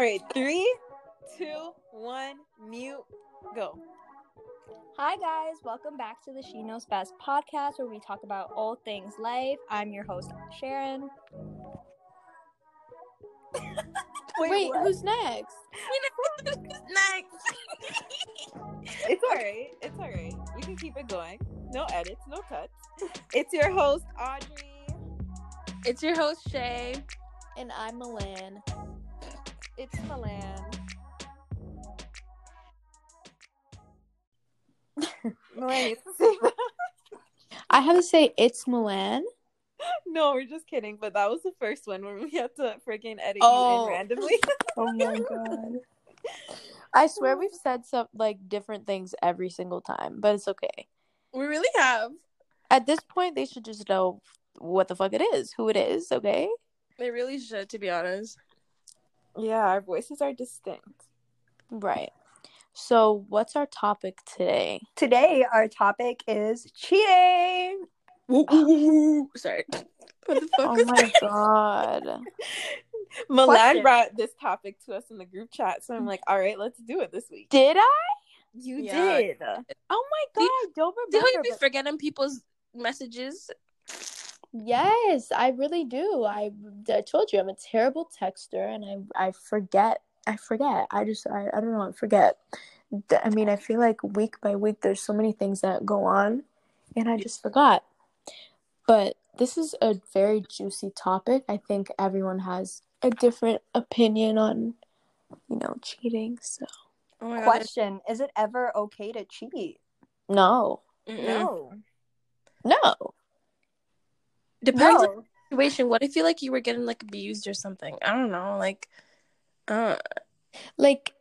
All right, three, two, one, mute, go. Hi, guys. Welcome back to the She Knows Best podcast where we talk about all things life. I'm your host, Sharon. Wait, who's next? Next. it's all right. It's all right. We can keep it going. No edits, no cuts. It's your host, Audrey. It's your host Shay. And I'm Milan. It's Milan. Milan, you have to say that. I have to say it's Milan. No, we're just kidding. But that was the first one when we had to freaking edit Oh. you in oh. randomly. Oh my god. I swear we've said some like different things every single time, but it's okay. We really have. At this point, they should just know what the fuck it is, who it is. Okay. They really should, to be honest. Yeah, our voices are distinct. Right. So, what's our topic today? Today, our topic is cheating. Ooh, ooh, ooh, ooh. Sorry. What the fuck Oh my that? god. Milan Question. brought this topic to us in the group chat, so I'm like, all right, let's do it this week. Did I? You Yeah. did. Oh my god, I don't See how you be but- forgetting people's messages? Yes, I really do. I, I told you I'm a terrible texter and I I forget. I forget. I just I, I don't know, I forget. I mean, I feel like week by week there's so many things that go on and I just forgot. But this is a very juicy topic. I think everyone has a different opinion on you know, cheating. So, Oh my god. Question Is it ever okay to cheat? no. Mm-mm. No. No. Depends on No. the situation. What if you like you were getting like abused or something? I don't know. Like, uh, Like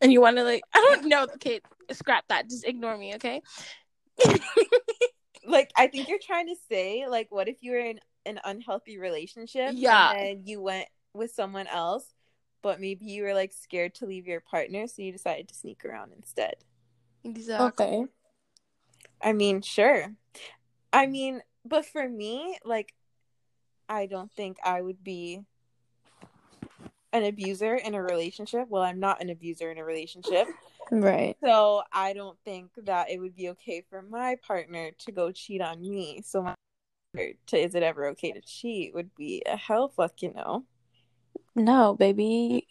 and you want to like, I don't know. Okay, scrap that. Just ignore me, okay? Like, I think you're trying to say, like, what if you were in an unhealthy relationship? Yeah. And you went with someone else, but maybe you were like scared to leave your partner, so you decided to sneak around instead. exactly. okay. I mean, sure. I mean, but for me, like, I don't think I would be an abuser in a relationship. Well, I'm not an abuser in a relationship. Right. So I don't think that it would be okay for my partner to go cheat on me. So my to is it ever okay to cheat would be a hell fucking no. No, baby.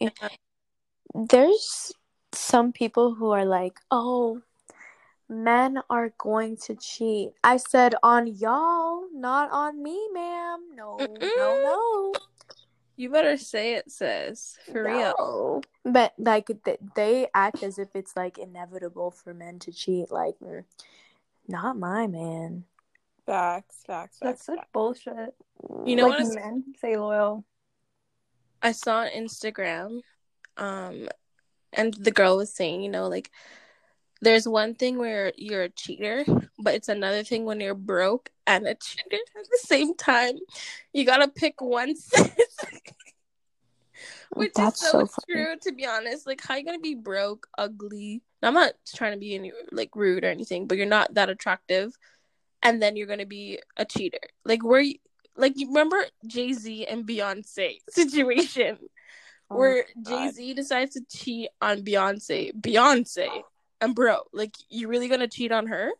There's some people who are like, oh, men are going to cheat. I said on y'all, not on me, ma'am. No, no, no. You better say it, sis. For real. But like th- they act as if it's like inevitable for men to cheat. Like, mm, not my man. Facts, facts, facts. That's such facts. bullshit. You know like what? I- men say loyal. I saw on Instagram, um, and the girl was saying, you know, like there's one thing where you're a cheater, but it's another thing when you're broke and a cheater at the same time. You gotta pick one sis. Which That's is so, so true, to be honest. Like, how you gonna be broke, ugly? I'm not trying to be any like rude or anything, but you're not that attractive, and then you're gonna be a cheater. Like, where you like you remember Jay Z and Beyonce situation Oh where Jay Z decides to cheat on Beyonce. Beyonce and bro, like you really gonna cheat on her?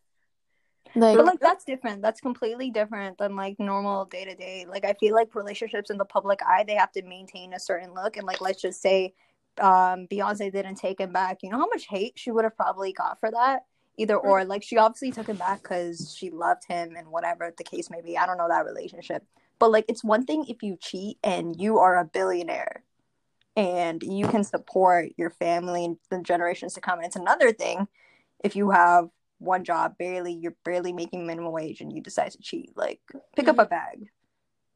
Like, But like that's different. That's completely different than like normal day to day. Like I feel like relationships in the public eye, they have to maintain a certain look. And like let's just say um Beyonce didn't take him back. You know how much hate she would have probably got for that? Either or. Like she obviously took him back because she loved him and whatever the case may be. I don't know that relationship. But like it's one thing if you cheat and you are a billionaire and you can support your family and the generations to come. And it's another thing if you have one job, barely you're barely making minimum wage, and you decide to cheat. Like, pick up a mm-hmm. bag.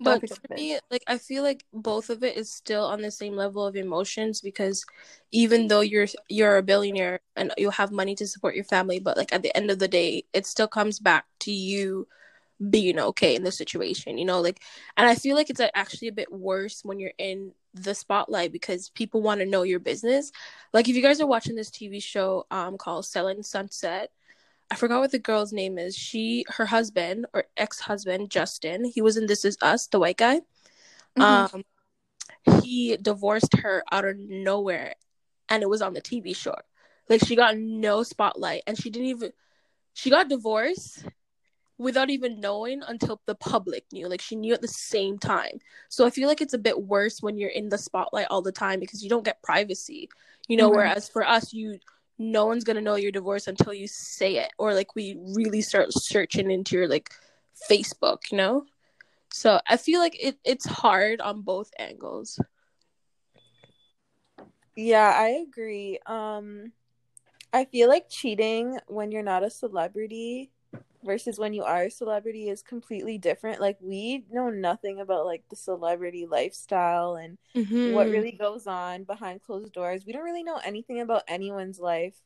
Don't But for me, like I feel like both of it is still on the same level of emotions because even though you're you're a billionaire and you have money to support your family, but like at the end of the day, it still comes back to you being okay in the situation, you know, like and I feel like it's actually a bit worse when you're in the spotlight because people want to know your business. Like if you guys are watching this TV show um called Selling Sunset, I forgot what the girl's name is. She her husband or ex-husband Justin, he was in This Is Us, the white guy. Mhm. Um he divorced her out of nowhere and it was on the TV show. Like she got no spotlight and she didn't even she got divorced without even knowing until the public knew. Like she knew at the same time. So I feel like it's a bit worse when you're in the spotlight all the time because you don't get privacy. You know, Mhm. whereas for us you no one's gonna know you're divorced until you say it or like we really start searching into your like Facebook, you know? So I feel like it, it's hard on both angles. Yeah, I agree. Um I feel like cheating when you're not a celebrity versus when you are a celebrity is completely different. Like we know nothing about like the celebrity lifestyle and Mm-hmm. what really goes on behind closed doors. We don't really know anything about anyone's life,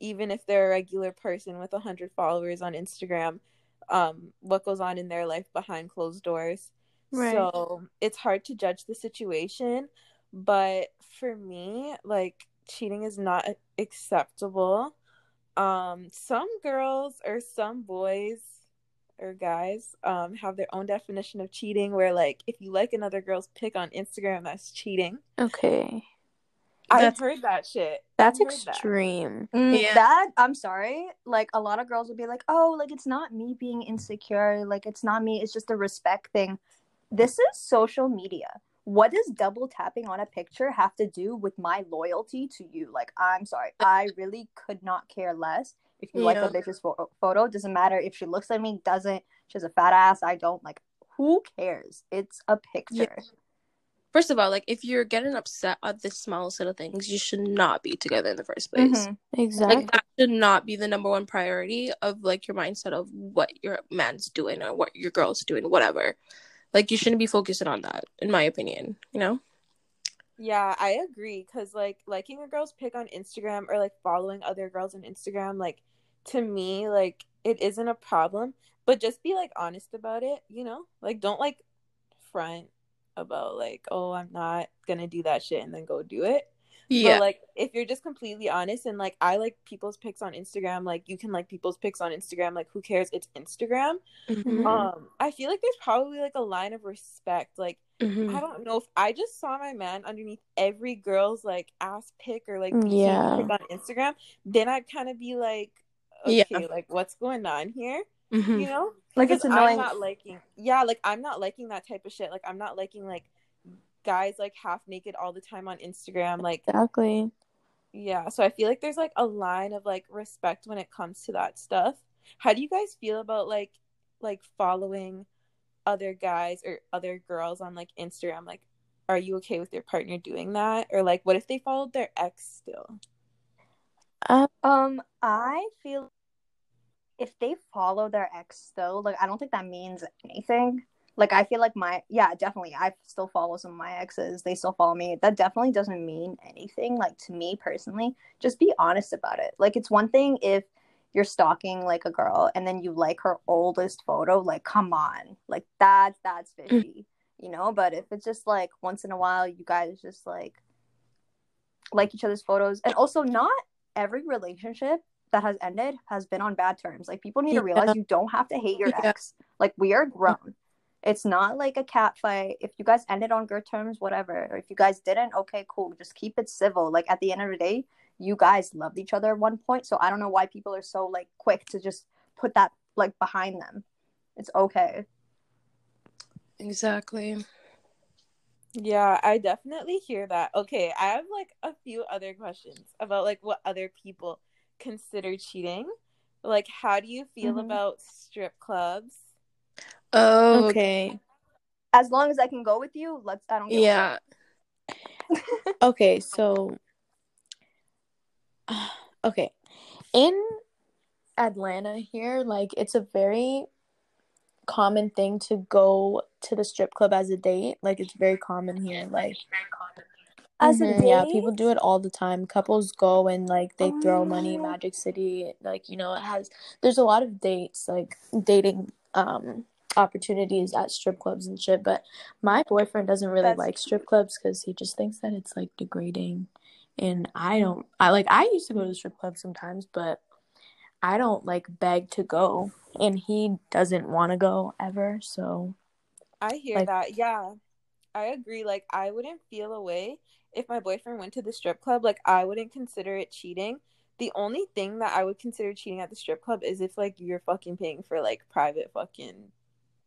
even if they're a regular person with a 100 followers on Instagram, um, what goes on in their life behind closed doors. Right. So it's hard to judge the situation. But for me, like, cheating is not acceptable. Um, some girls or some boys or guys um have their own definition of cheating where like if you like another girl's pic on Instagram that's cheating. Okay. I've That's- heard that shit. That's I've that. extreme. Mm, Yeah. That I'm sorry. Like a lot of girls will be like, "Oh, like it's not me being insecure. Like it's not me. It's just a respect thing." This is social media. What does double tapping on a picture have to do with my loyalty to you? Like, I'm sorry. I really could not care less if you like a bitch's pho- photo. Doesn't matter if she looks at me. Doesn't. She has a fat ass. I don't. Like, who cares? It's a picture. First of all, like if you're getting upset at the smallest little things, you should not be together in the first place. Mhm. Exactly. Like that should not be the number one priority of like your mindset of what your man's doing or what your girl's doing, whatever. Like you shouldn't be focusing on that, in my opinion. You know? Yeah, I agree. Cause like liking a girl's pic on Instagram or like following other girls on Instagram, like to me, like it isn't a problem. But just be like honest about it, you know? Like don't like front about like, oh, I'm not gonna do that shit and then go do it. But like if you're just completely honest and like I like people's pics on Instagram, like you can like people's pics on Instagram, like who cares? It's Instagram. Mhm. Um, I feel like there's probably like a line of respect. Like Mhm. I don't know if I just saw my man underneath every girl's like ass pic or like Yeah. pic on Instagram, then I'd kind of be like, Yeah. like what's going on here? Mhm. You know? Like Because it's annoying. I'm not liking, yeah, like I'm not liking that type of shit. Like I'm not liking like guys like half naked all the time on Instagram. Like Exactly. yeah, so I feel like there's like a line of like respect when it comes to that stuff. How do you guys feel about like like following other guys or other girls on like Instagram? Like are you okay with your partner doing that? Or like what if they followed their ex still? Um, I feel if they follow their ex though, like I don't think that means anything. Like I feel like my yeah, definitely. I still follow some of my exes. They still follow me. That definitely doesn't mean anything. Like to me personally, just be honest about it. Like it's one thing if you're stalking like a girl and then you like her oldest photo. Like come on, like that's that's fishy, you know. But if it's just like once in a while, you guys just like like each other's photos, and also not every relationship that has ended has been on bad terms. Like people need to realize you don't have to hate your Yeah. ex. Like we are grown. It's not like a cat fight. If you guys ended on good terms, whatever. Or if you guys didn't, okay, cool. Just keep it civil. Like at the end of the day, you guys loved each other at one point. So I don't know why people are so like quick to just put that like behind them. It's okay. Exactly. Yeah, I definitely hear that. Okay, I have like a few other questions about like what other people consider cheating. Like how do you feel Mhm. about strip clubs? Oh, Okay. As long as I can go with you, let's I don't Yeah. Okay, so okay. In Atlanta here, like it's a very common thing to go to the strip club as a date. Like it's very common here. Like As a Mhm, yeah, date? people do it all the time. Couples go and like they throw money. Oh. Magic City, like you know, it has there's a lot of dates, like dating um opportunities at strip clubs and shit. But my boyfriend doesn't really That's like strip clubs because he just thinks that it's like degrading. And I don't. I like. I used to go to the strip club sometimes, but I don't like beg to go, and he doesn't want to go ever. So I hear Like- that. Yeah. I agree. Like, I wouldn't feel a way if my boyfriend went to the strip club. Like, I wouldn't consider it cheating. The only thing that I would consider cheating at the strip club is if like you're fucking paying for like private fucking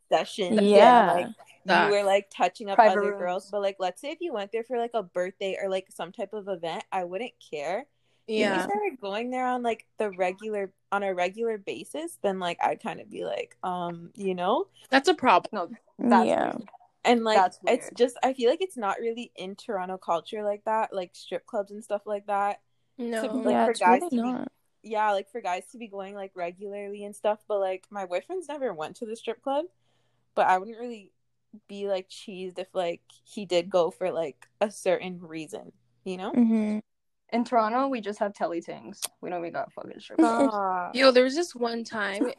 sessions. and, Yeah. like That- you were like touching up Private other rooms. girls. But like, let's say if you went there for like a birthday or like some type of event, I wouldn't care. Yeah. If you started going there on like the regular on a regular basis, then like I'd kind of be like, um, you know, That's a problem. No, that's Yeah. weird. and like it's just I feel like it's not really in Toronto culture like that, like strip clubs and stuff like that. No. Like, yeah, for guys really to be- not. Yeah, like for guys to be going like regularly and stuff, but like my boyfriend's never went to the strip club, but I wouldn't really be like cheesed if like he did go for like a certain reason, you know? hmm In Toronto, we just have teletings. We don't even got fucking strip clubs. Yo, there was this one time,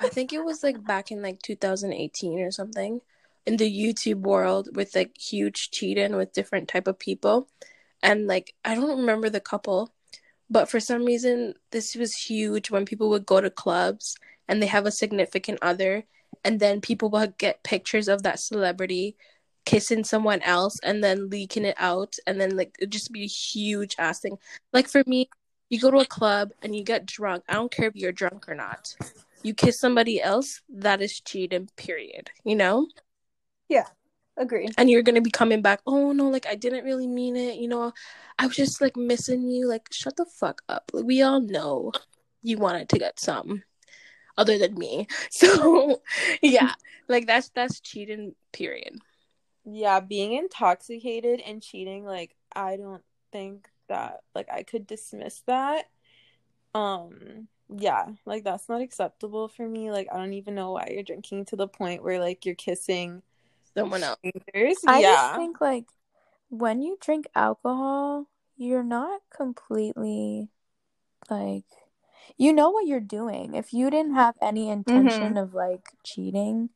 I think it was like back in like 2018 or something, in the YouTube world with like huge cheating with different type of people, and like I don't remember the couple, but for some reason this was huge when people would go to clubs and they have a significant other, and then people would get pictures of that celebrity kissing someone else and then leaking it out, and then like it'd just be a huge ass thing. Like for me, you go to a club and you get drunk. I don't care if you're drunk or not. You kiss somebody else, that is cheating, period. You know? Agreed. And you're gonna be coming back, oh no, like I didn't really mean it, you know, I was just like missing you. Like, shut the fuck up. Like, we all know you wanted to get some other than me. So yeah, like that's that's cheating, period. Yeah, being intoxicated and cheating, like I don't think that like I could dismiss that. Um, yeah, like that's not acceptable for me. Like I don't even know why you're drinking to the point where like you're kissing Someone else. strangers. I yeah. just think like when you drink alcohol, you're not completely like you know what you're doing. If you didn't have any intention mm-hmm. of like cheating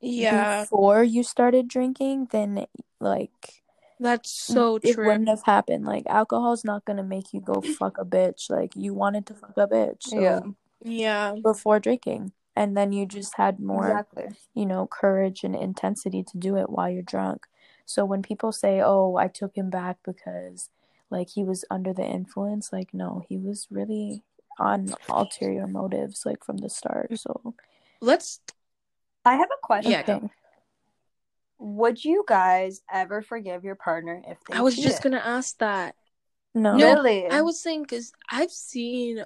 Yeah, before you started drinking, then like that's so it true. wouldn't have happened. Like alcohol's not gonna make you go fuck a bitch. Like you wanted to fuck a bitch, so Yeah. Yeah. before drinking, and then you just had more, Exactly. you know, courage and intensity to do it while you're drunk. So when people say, "Oh, I took him back because like he was under the influence," like no, he was really on ulterior motives like from the start. So Let's I have a question. Yeah, go. okay. Would you guys ever forgive your partner if they I was cheated? just gonna ask that. No. No, Really? I was saying because I've seen,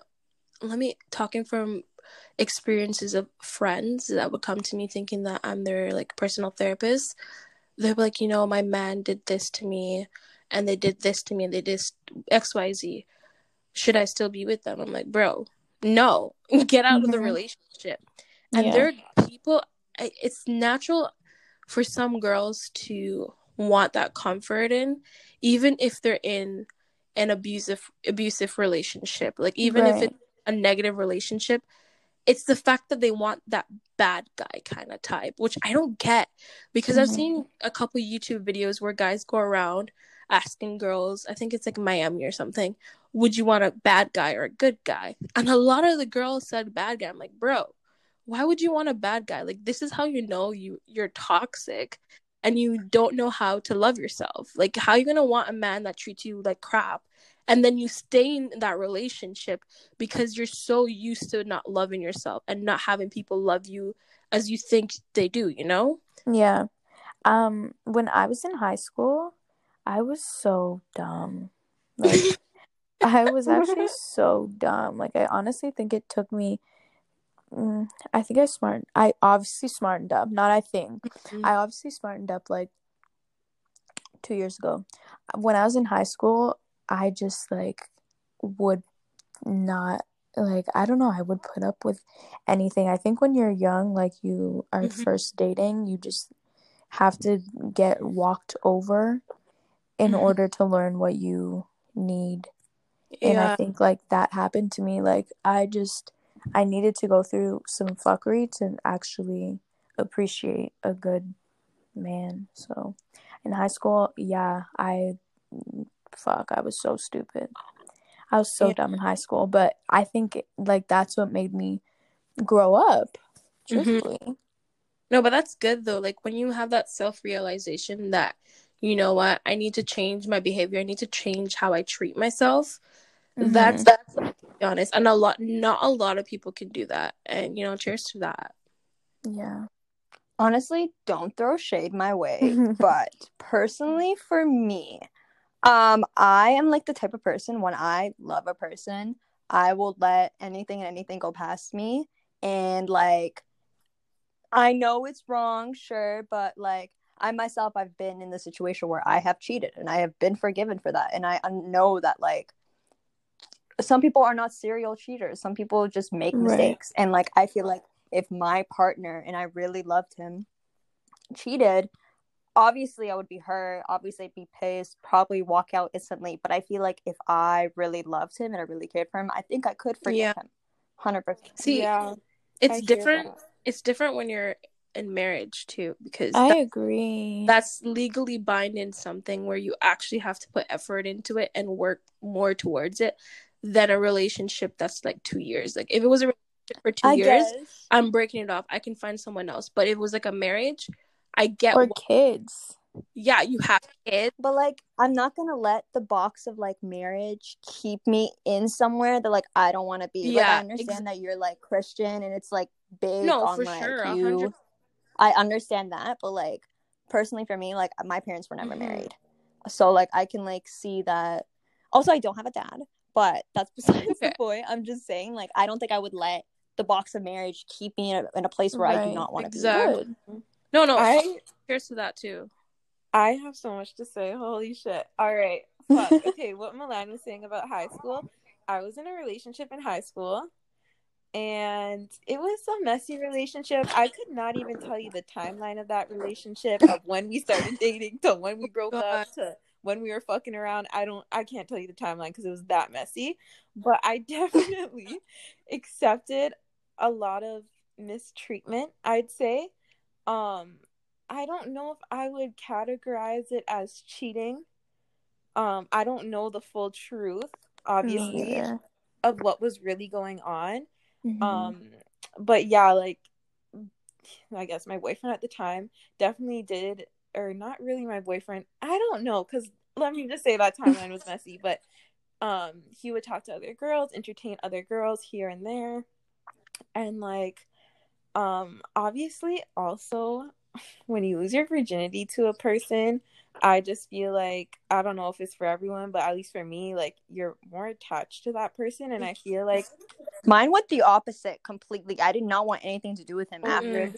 let me talking from experiences of friends that would come to me thinking that I'm their like personal therapist. They're like, you know, my man did this to me, and they did this to me, and they did X, Y, Z. Should I still be with them? I'm like, bro, no, get out of the Mhm. relationship. And Yeah. there are people. It's natural for some girls to want that comfort in, even if they're in an abusive abusive relationship like even if it's a negative relationship it's the fact that they want that bad guy kind of type which i don't get because i've Mhm. seen a couple youtube videos where guys go around asking girls i think it's like miami or something would you want a bad guy or a good guy and a lot of the girls said bad guy i'm like bro why would you want a bad guy like this is how you know you you're toxic and you don't know how to love yourself. Like, how you gonna want a man that treats you like crap, and then you stay in that relationship because you're so used to not loving yourself and not having people love you as you think they do. You know? Yeah. Um, when I was in high school, I was so dumb. Like, I was actually so dumb. Like, I honestly think it took me. Mm, I think I smart. I obviously smartened up. Not I think. I obviously smartened up like two years ago. When I was in high school, I just like would not like I don't know, I would put up with anything. I think when you're young, like you are Mhm. first dating, you just have to get walked over in Mhm. order to learn what you need. And I think like that happened to me. Like I just I needed to go through some fuckery to actually appreciate a good man. So in high school, yeah, I fuck, I was so stupid. I was so Yeah. dumb in high school, but I think like that's what made me grow up, Mhm. No, but that's good though. Like when you have that self realization that, you know what, I need to change my behavior. I need to change how I treat myself. Mm-hmm. That's that's like, to be honest, and a lot, not a lot of people can do that. And you know, cheers to that. Yeah. honestly don't throw shade my way but personally for me um i am like the type of person when i love a person i will let anything and anything go past me. And like i know it's wrong sure but like i myself i've been in the situation where i have cheated and i have been forgiven for that. And i know that like some people are not serial cheaters. Some people just make Right. mistakes. And like i feel like if my partner and i really loved him cheated obviously i would be hurt obviously i'd be pissed probably walk out instantly but i feel like if i really loved him and i really cared for him i think i could forgive Yeah. him 100% See, yeah, it's hear different. that. It's different when you're in marriage too, because I that- agree. that's legally binding something where you actually have to put effort into it and work more towards it than a relationship that's like two years. Like if it was a for two I years, guess. I'm breaking it off. I can find someone else. But if it was like a marriage, I get or wh- kids. yeah, you have kids. But like, I'm not gonna let the box of like marriage keep me in somewhere that like I don't want to be. like, I Yeah, understand that you're like Christian and it's like big No, on for like sure, a you. hundred- I understand that, but like personally for me, like my parents were never Mhm. married, so like I can like see that. Also, I don't have a dad, but that's besides Okay. the point. I'm just saying, like, I don't think I would let the box of marriage keep me in a, in a place where I do not want to exactly. Good. No, no. I Cheers to that too. I have so much to say. Holy shit. All right. Fuck. okay, what Milan was saying about high school. I was in a relationship in high school and it was a messy relationship. I could not even tell you the timeline of that relationship of when we started dating to when we broke up to when we were fucking around. I don't I can't tell you the timeline because it was that messy. But I definitely accepted a lot of mistreatment, I'd say. Um I don't know if I would categorize it as cheating. Um, I don't know the full truth, obviously, of what was really going on. Mhm. Um, but yeah, like I guess my boyfriend at the time definitely did, or not really my boyfriend. I don't know, because let me just say that timeline was messy, but um, he would talk to other girls, entertain other girls here and there, and like, um, obviously, also when you lose your virginity to a person, I just feel like I don't know if it's for everyone, but at least for me, like you're more attached to that person, and I feel like Mine went the opposite completely. I did not want anything to do with him after. Mm-mm.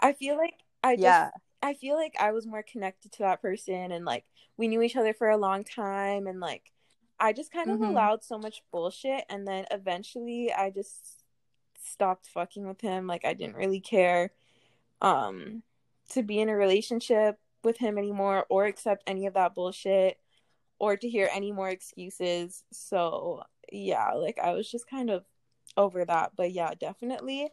I feel like I just Yeah. I feel like I was more connected to that person and like we knew each other for a long time and like I just kind of Mhm. allowed so much bullshit and then eventually I just stopped fucking with him like I didn't really care um to be in a relationship with him anymore or accept any of that bullshit or to hear any more excuses so yeah like I was just kind of over that but yeah definitely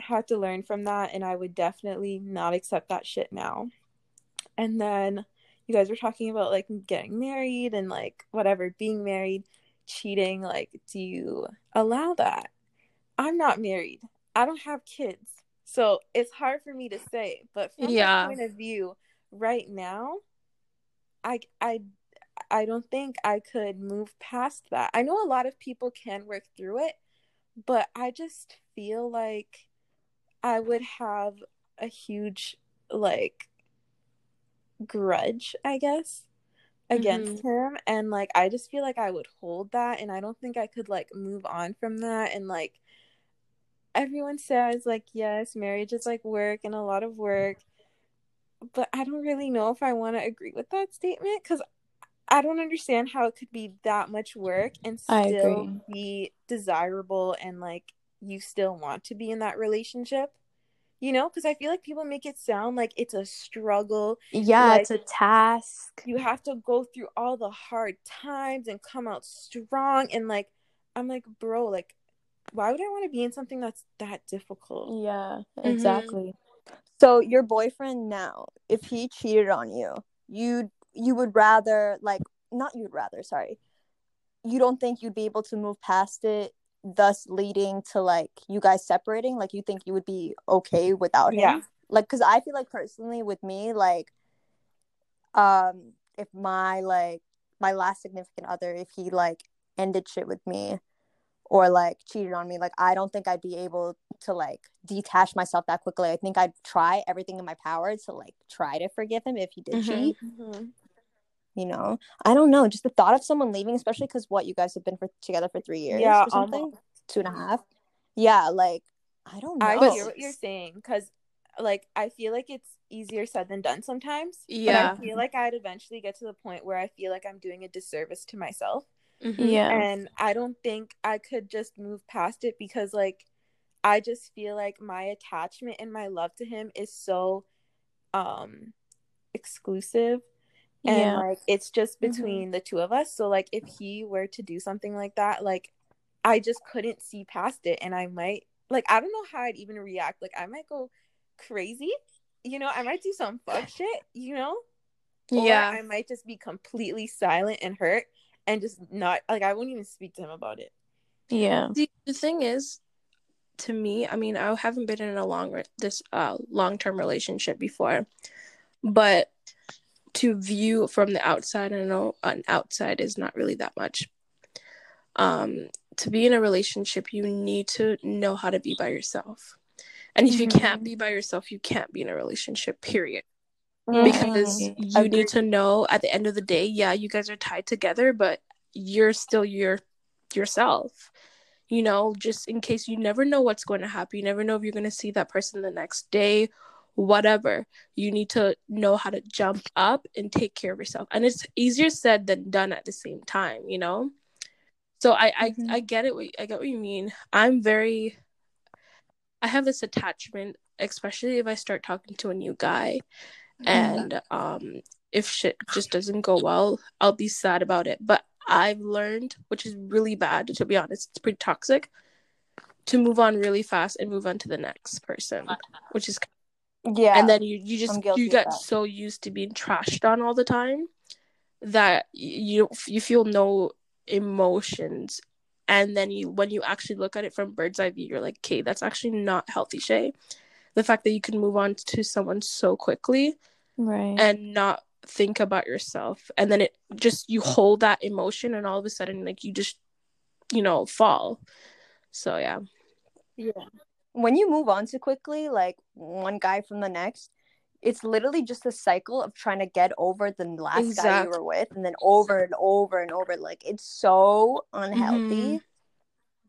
had to learn from that and I would definitely not accept that shit now. And then you guys were talking about like getting married and like whatever, being married, cheating, like do you allow that? I'm not married. I don't have kids. So it's hard for me to say, but from Yeah. my point of view right now, I I I don't think I could move past that. I know a lot of people can work through it, but I just feel like I would have a huge like grudge, I guess, against mm-hmm. him and like I just feel like I would hold that and I don't think I could like move on from that and like everyone says like yes, marriage is like work and a lot of work, but I don't really know if I want to agree with that statement cuz I don't understand how it could be that much work and still be desirable and like you still want to be in that relationship. You know, because I feel like people make it sound like it's a struggle. Yeah, like- it's a task. You have to go through all the hard times and come out strong. And like, I'm like, bro, like, why would I want to be in something that's that difficult? Yeah, Mhm. exactly. So your boyfriend now, if he cheated on you, you you would rather like not you'd rather, sorry. You don't think you'd be able to move past it thus leading to like you guys separating like you think you would be okay without him Yeah. like because i feel like personally with me like um if my like my last significant other if he like ended shit with me or like cheated on me like i don't think i'd be able to like detach myself that quickly i think i'd try everything in my power to like try to forgive him if he did Mhm. cheat Mhm. you know i don't know just the thought of someone leaving especially because what you guys have been for together for three years Yeah, or something almost. two and a half yeah like i don't know I hear what you're saying because, like, I feel like it's easier said than done sometimes. Yeah. But I feel like I'd eventually get to the point where I feel like I'm doing a disservice to myself. Mhm. Yeah. And I don't think I could just move past it because, like, I just feel like my attachment and my love to him is so um exclusive and Yeah. like it's just Mhm. between the two of us so like if he were to do something like that like i just couldn't see past it and i might like i don't know how i'd even react like i might go crazy you know i might do some fuck shit you know or Yeah. i might just be completely silent and hurt and just not like i won't even speak to him about it Yeah. The, the thing is, to me, I mean, I haven't been in a long re- this uh long term relationship before, but to view from the outside, I know an outside is not really that much. Um, to be in a relationship, you need to know how to be by yourself, and if you can't Mhm. be by yourself, you can't be in a relationship. Period. Mhm. Because you need to know at the end of the day, yeah, you guys are tied together, but you're still your yourself you know, just in case you never know what's going to happen. You never know if you're going to see that person the next day, whatever. You need to know how to jump up and take care of yourself. And it's easier said than done at the same time, you know? So I I, Mhm. I get it. what- I get what you mean. I'm very I have this attachment, especially if I start talking to a new guy and um if shit just doesn't go well, I'll be sad about it. But I've learned, which is really bad to be honest, it's pretty toxic, to move on really fast and move on to the next person, which is yeah. And then you you just you get so used to being trashed on all the time that you you feel no emotions. And then you when you actually look at it from bird's eye view you're like okay that's actually not healthy shay the fact that you can move on to someone so quickly Right. and not think about yourself and then it just you hold that emotion and all of a sudden like you just you know fall so yeah yeah when you move on too quickly, like one guy from the next, it's literally just a cycle of trying to get over the last guy you were with, and then over and over and over. Like it's so unhealthy. Mhm.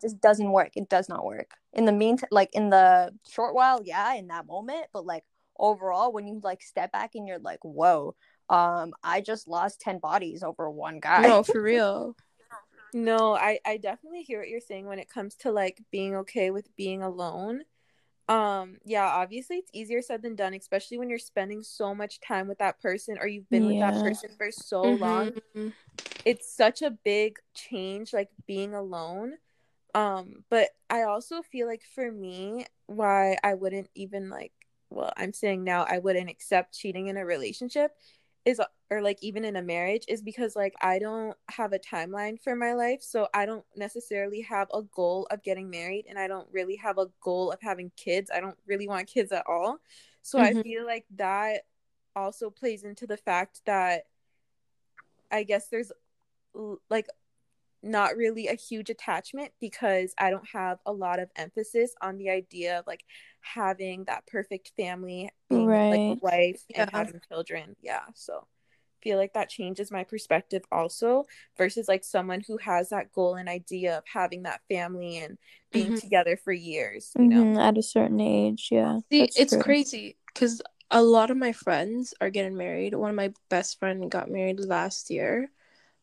Just doesn't work. It does not work. In the meantime, like in the short while, yeah, in that moment, but like overall, when you like step back and you're like, whoa, um, I just lost ten bodies over one guy. no for real No, I I definitely hear what you're saying when it comes to like being okay with being alone. Um, yeah, obviously it's easier said than done, especially when you're spending so much time with that person or you've been with that person for so long. Mhm. It's such a big change like being alone. Um, but I also feel like for me, why I wouldn't even like well, I'm saying now I wouldn't accept cheating in a relationship is or like even in a marriage is because like I don't have a timeline for my life. So I don't necessarily have a goal of getting married and I don't really have a goal of having kids. I don't really want kids at all. So I Mhm. feel like that also plays into the fact that I guess there's like not really a huge attachment because I don't have a lot of emphasis on the idea of like having that perfect family, being like a Right. wife and having children. Yeah. So feel like that changes my perspective also versus like someone who has that goal and idea of having that family and being Mhm. together for years, you know. Mhm, At a certain age, yeah. See, it's true. crazy because a lot of my friends are getting married. One of my best friend got married last year.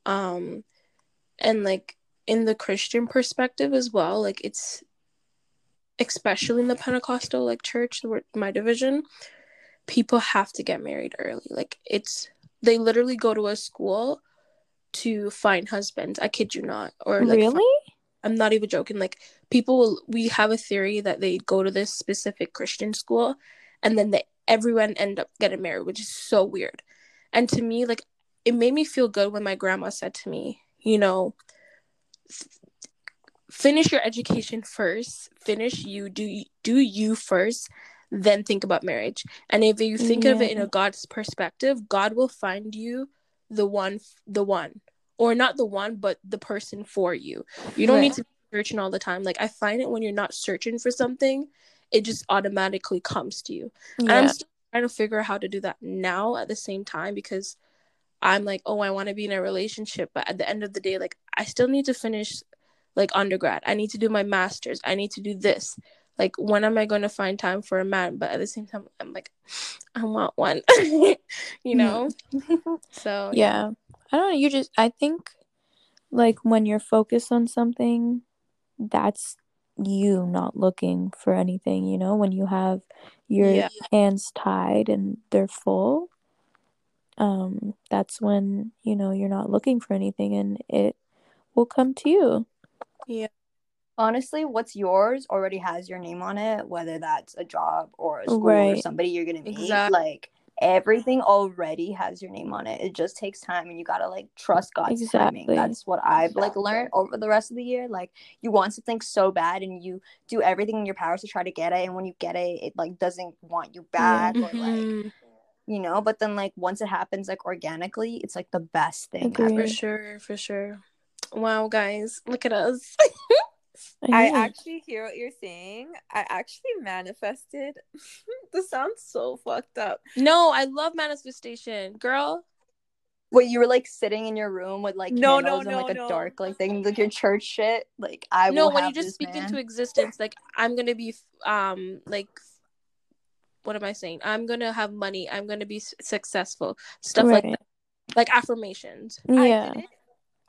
Um, and like in the Christian perspective as well, like it's especially in the Pentecostal like church, my division, people have to get married early. Like it's they literally go to a school to find husbands. I kid you not. Or like Really? I'm not even joking. Like people will we have a theory that they go to this specific Christian school and then they everyone end up getting married, which is so weird. And to me, like it made me feel good when my grandma said to me, you know, finish your education first. Finish you do do you first, then think about marriage. And if you think of it in a God's perspective, God will find you the one the one or not the one but the person for you. You don't need to be searching all the time. Like I find it when you're not searching for something, it just automatically comes to you. And I'm still trying to figure out how to do that now at the same time because I'm like, oh, I want to be in a relationship, but at the end of the day, like I still need to finish like undergrad. I need to do my masters. I need to do this. Like when am I going to find time for a man? But at the same time, I'm like, I want one. you know. Mm. So yeah i don't know you just i think like when you're focused on something that's you not looking for anything you know when you have your Yeah. hands tied and they're full um that's when you know you're not looking for anything and it will come to you Yeah. Honestly, what's yours already has your name on it, whether that's a job or a school or somebody you're gonna meet. Exact- Like everything already has your name on it. It just takes time and you gotta like trust God's timing. Exactly. That's what I've like learned over the rest of the year. Like you want something so bad and you do everything in your powers to try to get it, and when you get it, it like doesn't want you back or like Mhm. You know, but then like once it happens like organically, it's like the best thing Agree. ever. for sure, for sure. Wow, guys, look at us. I know. actually hear what you're saying. I actually manifested. this sounds so fucked up. no, I love manifestation, girl. Wait, you were like sitting in your room with like No, no, candles and like a no, no. dark like thing, like your church shit. Like I no, will when you just speak man. into existence, like I'm gonna be, um, like, what am I saying? I'm gonna have money. I'm gonna be s- successful. Stuff like that. like affirmations. Yeah did.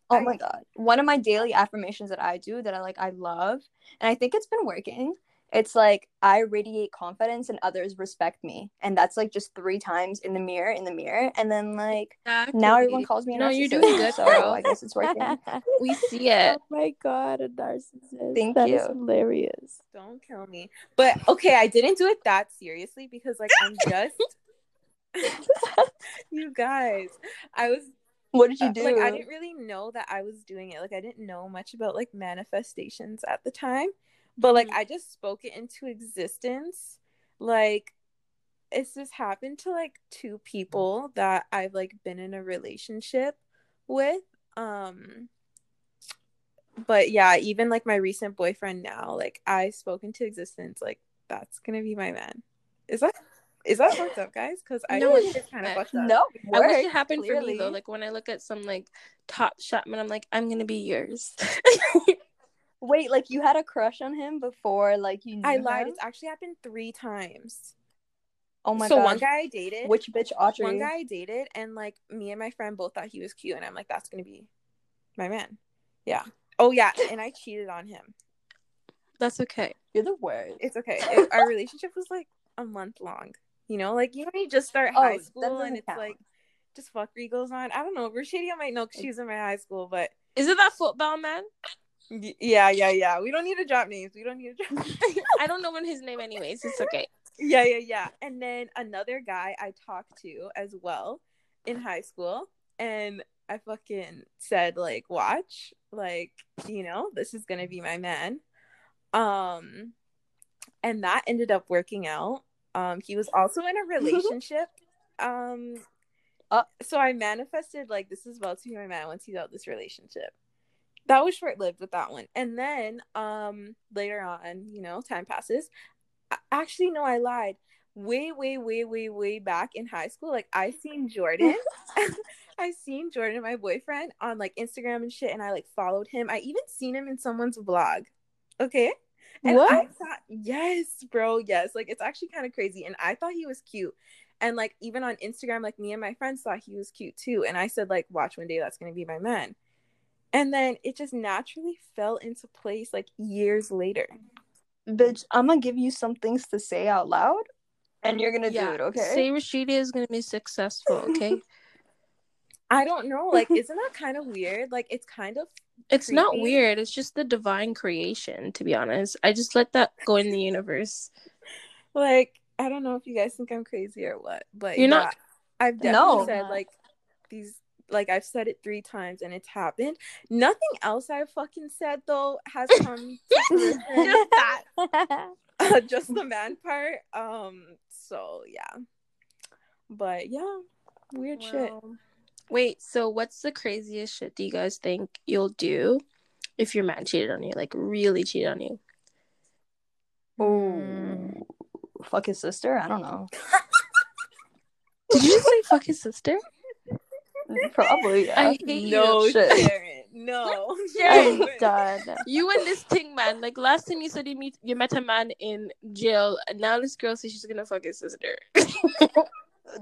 Oh I- my god. One of my daily affirmations that I do that I like I love and I think it's been working. It's like I radiate confidence and others respect me. And that's like just three times in the mirror in the mirror and then like now everyone calls me a No, you're doing good, so girl. I guess it's working. We see it. oh my god a narcissist Thank That is you. hilarious Don't kill me. But okay, I didn't do it that seriously because like I'm just you guys. I was What did you uh, do? like I didn't really know that I was doing it. Like I didn't know much about like manifestations at the time. But like Mhm. I just spoke it into existence. Like it's just happened to like two people that I've like been in a relationship with. Um but yeah, even like my recent boyfriend now, like I spoke into existence like that's gonna be my man. Is that is that fucked up, guys? Because I No, feel it's like kind of not. fucked up. No, I wish it worked, happened for me though. Like when I look at some like top shot shopman, I'm like, I'm gonna be yours. Wait, like you had a crush on him before like you knew I lied. him? It's actually happened three times. Oh my god. so god. one guy I dated, Which bitch Audrey? one guy I dated, and like me and my friend both thought he was cute, and I'm like, that's gonna be my man. Yeah. Oh yeah, and I cheated on him. That's okay. You're the worst. It's okay. It- our relationship was like a month long. You know, like you know, when you just start Oh, high that school and it's count. like just fuckery goes on. I don't know. Rashadia might know 'cause she was in my high school, but Is it that football man? Yeah, yeah, yeah. We don't need to drop names. We don't need to drop. Names. I don't know when his name anyways. It's okay. Yeah, yeah, yeah. And then another guy I talked to as well in high school, and I fucking said like, watch, like, you know, this is gonna be my man. Um, and that ended up working out. Um, he was also in a relationship. um, Uh. so I manifested like this is about to be my man once he's out this relationship. That was short lived with that one. And then um later on, you know, time passes. Actually no i lied. Way way way way way back in high school like i seen jordan. I seen jordan my boyfriend on like instagram and shit and i like followed him. I even seen him in someone's vlog okay? And What? i thought yes bro yes. Like it's actually kind of crazy. And i thought he was cute. And like even on instagram like me and my friends thought he was cute too. And i said like watch one day that's gonna be my man and then it just naturally fell into place like years later Bitch, I'm gonna give you some things to say out loud, and you're gonna do it, okay? Say Rashida is gonna be successful. Okay. I don't know. Like, isn't that kind of weird? Like, it's kind of it's not weird. It's just the divine creation. To be honest, I just let that go in the universe. like I don't know if you guys think I'm crazy or what, but You're yeah, not- I've definitely No. said like these Like I've said it three times and it's happened. Nothing else I've fucking said though has come to. Just that. Uh, just the man part. Um. So yeah. But yeah, weird shit. Wait, so what's the craziest shit do you guys think you'll do if your man cheated on you? Like really cheated on you? Oh, fuck his sister. I don't know. Did you just say fuck his sister? Probably. Yeah. I hate No, you. shit. Sharon. No. I'm done. You and this thing man. Like last time you said you meet you met a man in jail, and now this girl says she's gonna fuck his sister.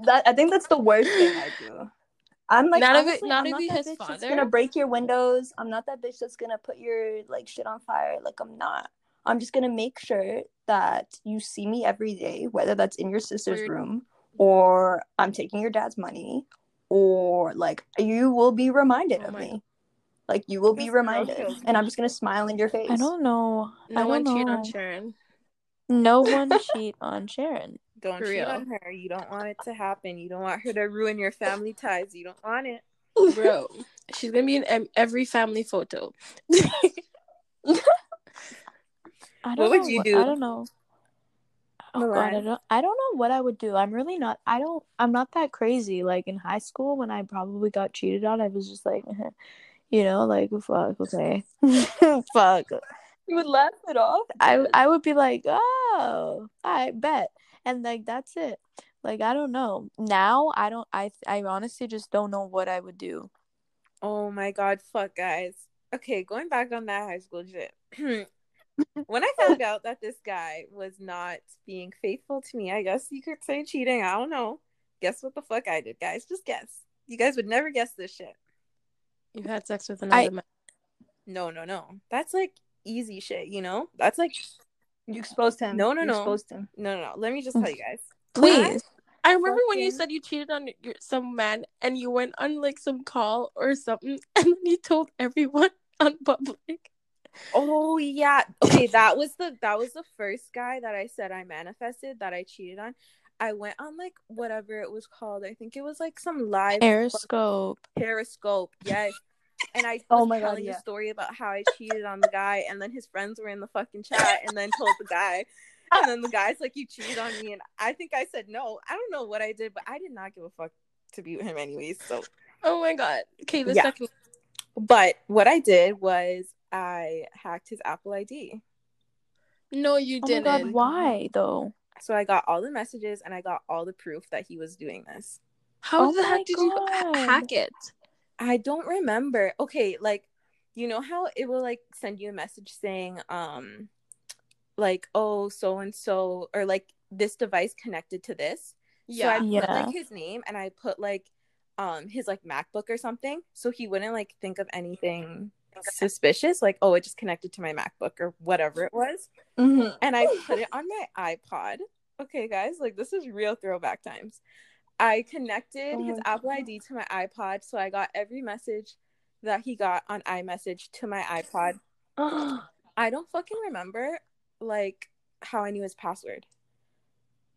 that I think that's the worst thing I do. I'm like, Not of it- honestly, not I'm of not you that his bitch that's gonna break your windows. I'm not that bitch that's gonna put your like shit on fire. Like I'm not. I'm just gonna make sure that you see me every day, whether that's in your sister's Weird. room or I'm taking your dad's money, or like you will be reminded Oh of my me. Like you will be reminded, kills and I'm just gonna smile in your face. I don't know. I no don't one know. cheat on Sharon. No one cheat on Sharon. Don't For cheat real. on her. You don't want it to happen. You don't want her to ruin your family ties. You don't want it. Bro, she's gonna be in every family photo. I don't What would you do? I don't know. Oh god, I don't I don't know what I would do. I'm really not I don't I'm not that crazy. Like in high school when I probably got cheated on, I was just like you know, like fuck, okay. fuck. You would laugh it off. I I would be like, "Oh, I bet." And like that's it. Like I don't know. Now I don't I I honestly just don't know what I would do. Oh my god, fuck guys. Okay, going back on that high school shit. when I found out that this guy was not being faithful to me, I guess you could say cheating. I don't know. Guess what the fuck I did, guys? Just guess. You guys would never guess this shit. You had sex with another I- man. No, no, no. That's like easy shit, you know? That's like You exposed him. No, no, You no. exposed him. no, no, no. Let me just mm. tell you guys. Please. I remember when you said you cheated on your, some man and you went on like some call or something and then you told everyone on public. Oh yeah. Okay, that was the that was the first guy that I said I manifested that I cheated on. I went on like whatever it was called. I think it was like some live Periscope. Periscope. Yes. And I oh was Oh my God, telling yeah. the story about how I cheated on the guy, and then his friends were in the fucking chat, and then told the guy, and then the guy's like, "You cheated on me," and I think I said no. I don't know what I did, but I did not give a fuck to be with him anyways. So, Oh my god. Okay, the Yeah. second but what I did was I hacked his Apple ID. No, you Oh my didn't. god, why though? So I got all the messages and I got all the proof that he was doing this. How Oh the my heck did you hack it? I don't remember. Okay, like you know how it will like send you a message saying um like oh so and so or like this device connected to this. So I Yeah. put Yeah. like his name and I put like um his like MacBook or something so he wouldn't like think of anything suspicious like oh it just connected to my MacBook or whatever it was. Mm-hmm. and I put it on my iPod. Okay, guys, like this is real throwback times. I connected Oh his Apple ID to my iPod, so I got every message that he got on iMessage to my iPod. I don't fucking remember like how I knew his password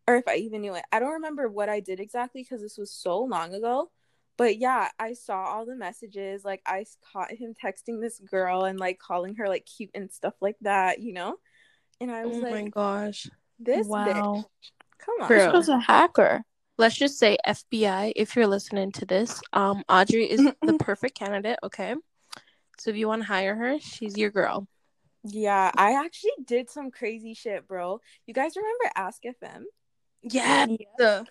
or if I even knew it. I don't remember what I did exactly because this was so long ago. But yeah, I saw all the messages. Like I caught him texting this girl and like calling her like cute and stuff like that, you know. And I was like, Oh my gosh. this bitch, wow. come on. Bro. This was a hacker. Let's just say FBI, if you're listening to this, um, Audrey is the perfect candidate, okay? So if you want to hire her, she's your girl. Yeah, I actually did some crazy shit, bro. You guys remember Ask FM? Yeah.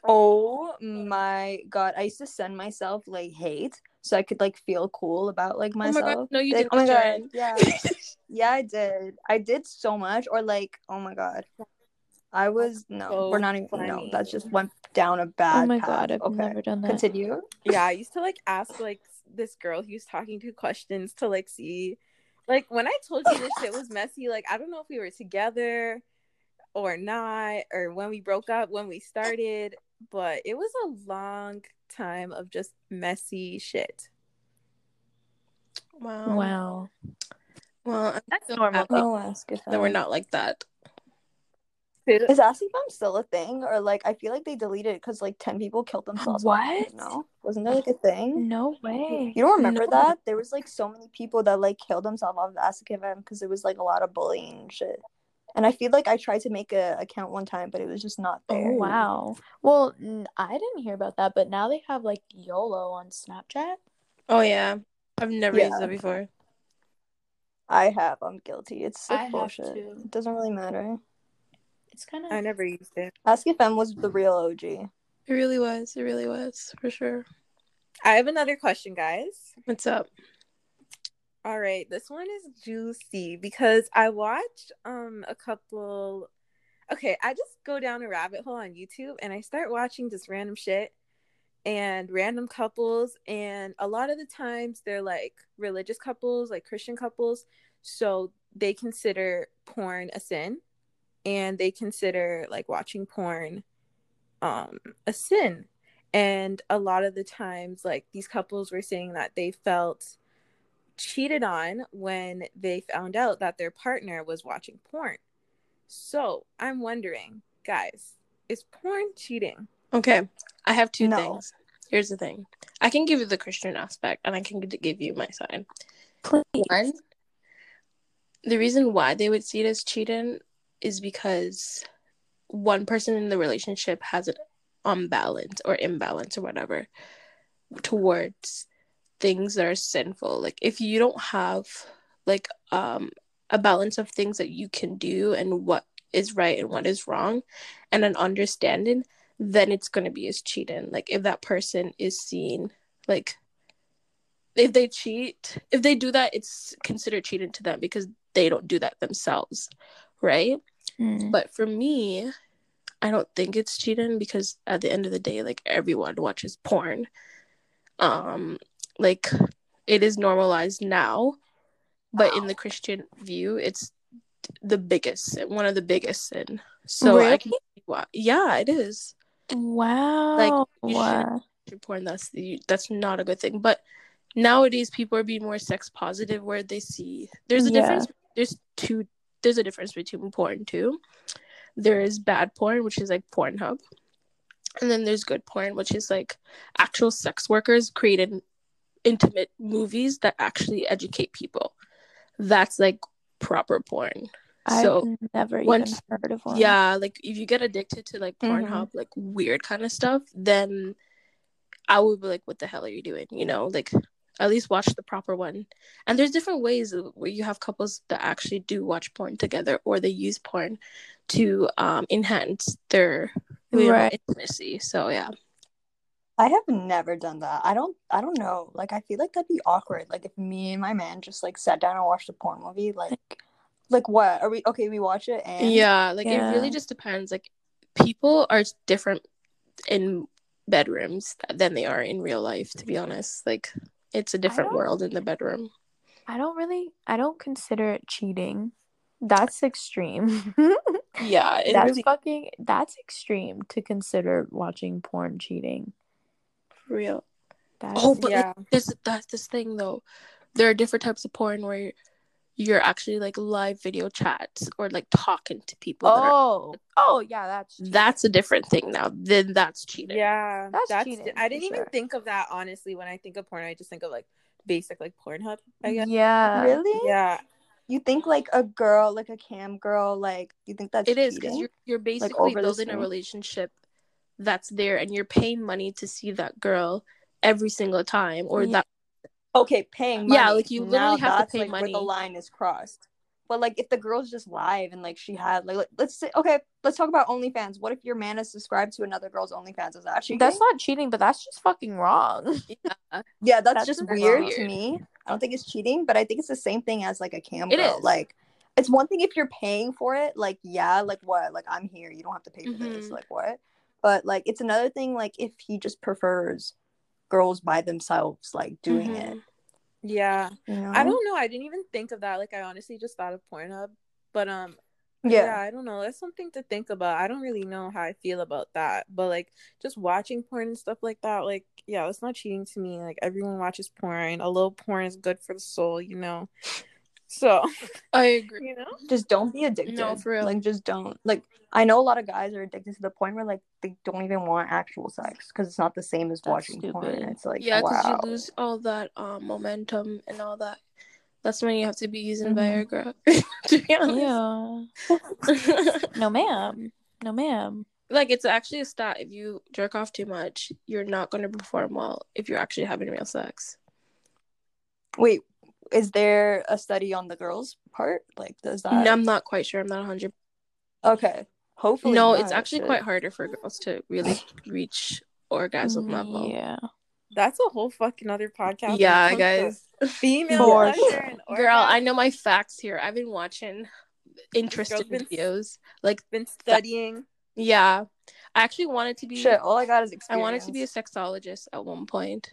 Oh my god! I used to send myself like hate so I could like feel cool about like Oh my myself. god, no, you Like, did oh my god! Yeah, yeah, I did. I did so much. Or like, oh my god, I was no. So we're not even. No, funny. that just went down a oh bad. Oh my path. god, I've okay. never done that. Continue. Yeah, I used to like ask like this girl he was talking to questions to like see like when I told you this shit was messy, like I don't know if we were together or not, or when we broke up, when we started, but it was a long time of just messy shit. Wow. Wow. Well, That's so normal. happy I'll ask if that we're not like that is too. Is AskFM still a thing, or like I feel like they deleted it because like ten people killed themselves? on What? No, wasn't there like a thing? No way. You don't remember No. that? There was like so many people that like killed themselves off of AskFM because it was like a lot of bullying shit. And I feel like I tried to make a account one time, but it was just not there. Oh there. wow. Well, n- I didn't hear about that, but now they have like YOLO on Snapchat. Oh yeah, I've never used Yeah. that before. I have. I'm guilty. It's I like have bullshit. too. It doesn't really matter. It's kind of I never used it. AskFM was the real OG. It really was. It really was for sure. I have another question, guys. What's up? All right, this one is juicy because I watched um a couple Okay, I just go down a rabbit hole on YouTube and I start watching just random shit and random couples and a lot of the times they're like religious couples, like Christian couples, so they consider porn a sin and they consider like watching porn um a sin. And a lot of the times like these couples were saying that they felt cheated on when they found out that their partner was watching porn. So I'm wondering, guys, is porn cheating? Okay, I have two No. things. Here's the thing. I can give you the Christian aspect, and I can give you my side. please. One, the reason why they would see it as cheating is because one person in the relationship has an unbalance or imbalance or whatever towards things that are sinful. Like if you don't have like um a balance of things that you can do and what is right and what is wrong and an understanding, then it's gonna be as cheating. Like if that person is seen like if they cheat, if they do that, it's considered cheating to them because they don't do that themselves, right? Mm. But for me, I don't think it's cheating because at the end of the day, like everyone watches porn. Um, like it is normalized now, but in the Christian view, it's the biggest one of the biggest sin. So I can see why. Yeah, it is. Wow. Like you Wow. Porn. That's the that's not a good thing. But nowadays, people are being more sex positive, where they see there's a Yeah. difference. There's two. There's a difference between porn too. There is bad porn, which is like Pornhub, and then there's good porn, which is like actual sex workers creating intimate movies that actually educate people. That's like proper porn. I've So, never once- even heard of one. Yeah, like if you get addicted to like Mhm. Pornhub, like weird kind of stuff, then I would be like, "What the hell are you doing?" You know, like at least watch the proper one. And there's different ways where you have couples that actually do watch porn together, or they use porn to um, enhance their Right. intimacy. So yeah, I have never done that. I don't. I don't know. Like I feel like that'd be awkward. Like if me and my man just like sat down and watched a porn movie. Like, like what are we? Okay, we watch it and yeah, like it really just depends. Like people are different in bedrooms than they are in real life. To be honest, like it's a different world in the bedroom. I don't really I don't consider it cheating. That's extreme. Yeah, it that's really fucking that's extreme to consider watching porn cheating. Real. That's Oh, but Yeah. like, this that's this thing though. There are different types of porn where you're actually like live video chats or like talking to people. that are- Oh. Oh yeah, that's cheating. that's a different thing now. Then that's cheating. Yeah, That's that's. cheating, I didn't even sure. think of that honestly. When I think of porn, I just think of like basic like Pornhub. I guess. Yeah. really, Yeah, you think like a girl, like a cam girl, like you think that's It is because you're you're basically over the building a relationship that's there, and you're paying money to see that girl every single time, or Yeah. that okay, paying money. Yeah, like, you Now literally have to that's, pay like, Where money. the line is crossed. But like if the girl's just live and like she had like let- let's say okay, let's talk about OnlyFans. What if your man is subscribed to another girl's OnlyFans? Is that cheating? That's not cheating, but that's just fucking wrong. yeah, yeah, that's, that's just just weird weird. to me. I don't think it's cheating, but I think it's the same thing as like a cam It girl. is. Like it's one thing if you're paying for it, like yeah, like what? Like I'm here, you don't have to pay for this. Mhm. Like what? But like it's another thing like if he just prefers girls by themselves like doing it. Mhm. yeah. You know? I don't know. I didn't even think of that. Like, I honestly just thought of Pornhub. But um, yeah. Yeah. I don't know. That's something to think about. I don't really know how I feel about that. But like, just watching porn and stuff like that, like, yeah, it's not cheating to me. Like, everyone watches porn. A little porn is good for the soul, you know. So I agree. you know, just don't be addicted. No, for real. Like, just don't. Like, I know a lot of guys are addicted to the point where like they don't even want actual sex because it's not the same as That's watching porn. stupid. And it's like, Yeah, because wow. you lose all that um, momentum and all that. That's when you have to be using Mhm. Viagra. to be honest. Yeah. No, ma'am. No, ma'am. like it's actually a stat. If you jerk off too much, you're not going to perform well if you're actually having real sex. Wait, is there a study on the girls' part? Like, does that? No, I'm not quite sure. I'm not 100. Okay. Hopefully. No, not, it's actually shit. quite harder for girls to really reach orgasm level. Mm, Yeah. that's a whole fucking other podcast. Yeah, guys. Female For pleasure Girl, I know my facts here. I've been watching interesting been- videos. Like, Been studying. yeah, I actually wanted to be. Shit, all I got is experience. I wanted to be a sexologist at one point.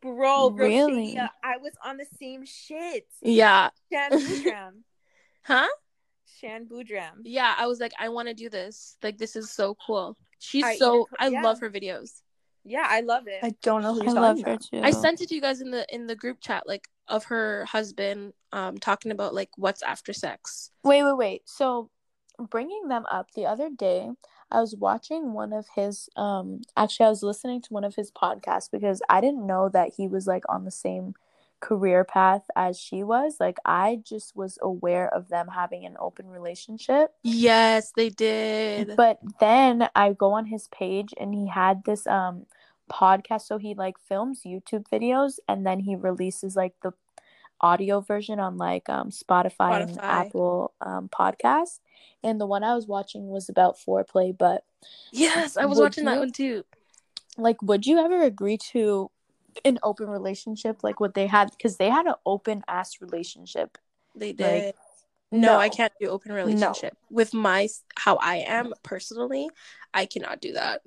Bro, bro, Really? Shania, I was on the same shit. Yeah. Shan Boodram. Huh? Shan Boodram. Yeah, I was like, I want to do this. Like, this is so cool. She's I so. put- I yeah. love her videos. Yeah, I love it. I don't know who I you're love her about. too. I sent it to you guys in the in the group chat, like of her husband, um, talking about like what's after sex. Wait, wait, wait. So, bringing them up the other day, I was watching one of his. Um, actually, I was listening to one of his podcasts because I didn't know that he was like on the same career path as she was. Like, I just was aware of them having an open relationship. Yes, they did. But then I go on his page and he had this um podcast. So he like films YouTube videos and then he releases like the audio version on like um Spotify, and Apple um podcasts. And the one I was watching was about foreplay, but yes, I was Would watching that one too. like would you ever agree to an open relationship like what they had because they had an open ass relationship. They did. Like, no, I can't do open No. relationship with my how I am personally. I cannot do that.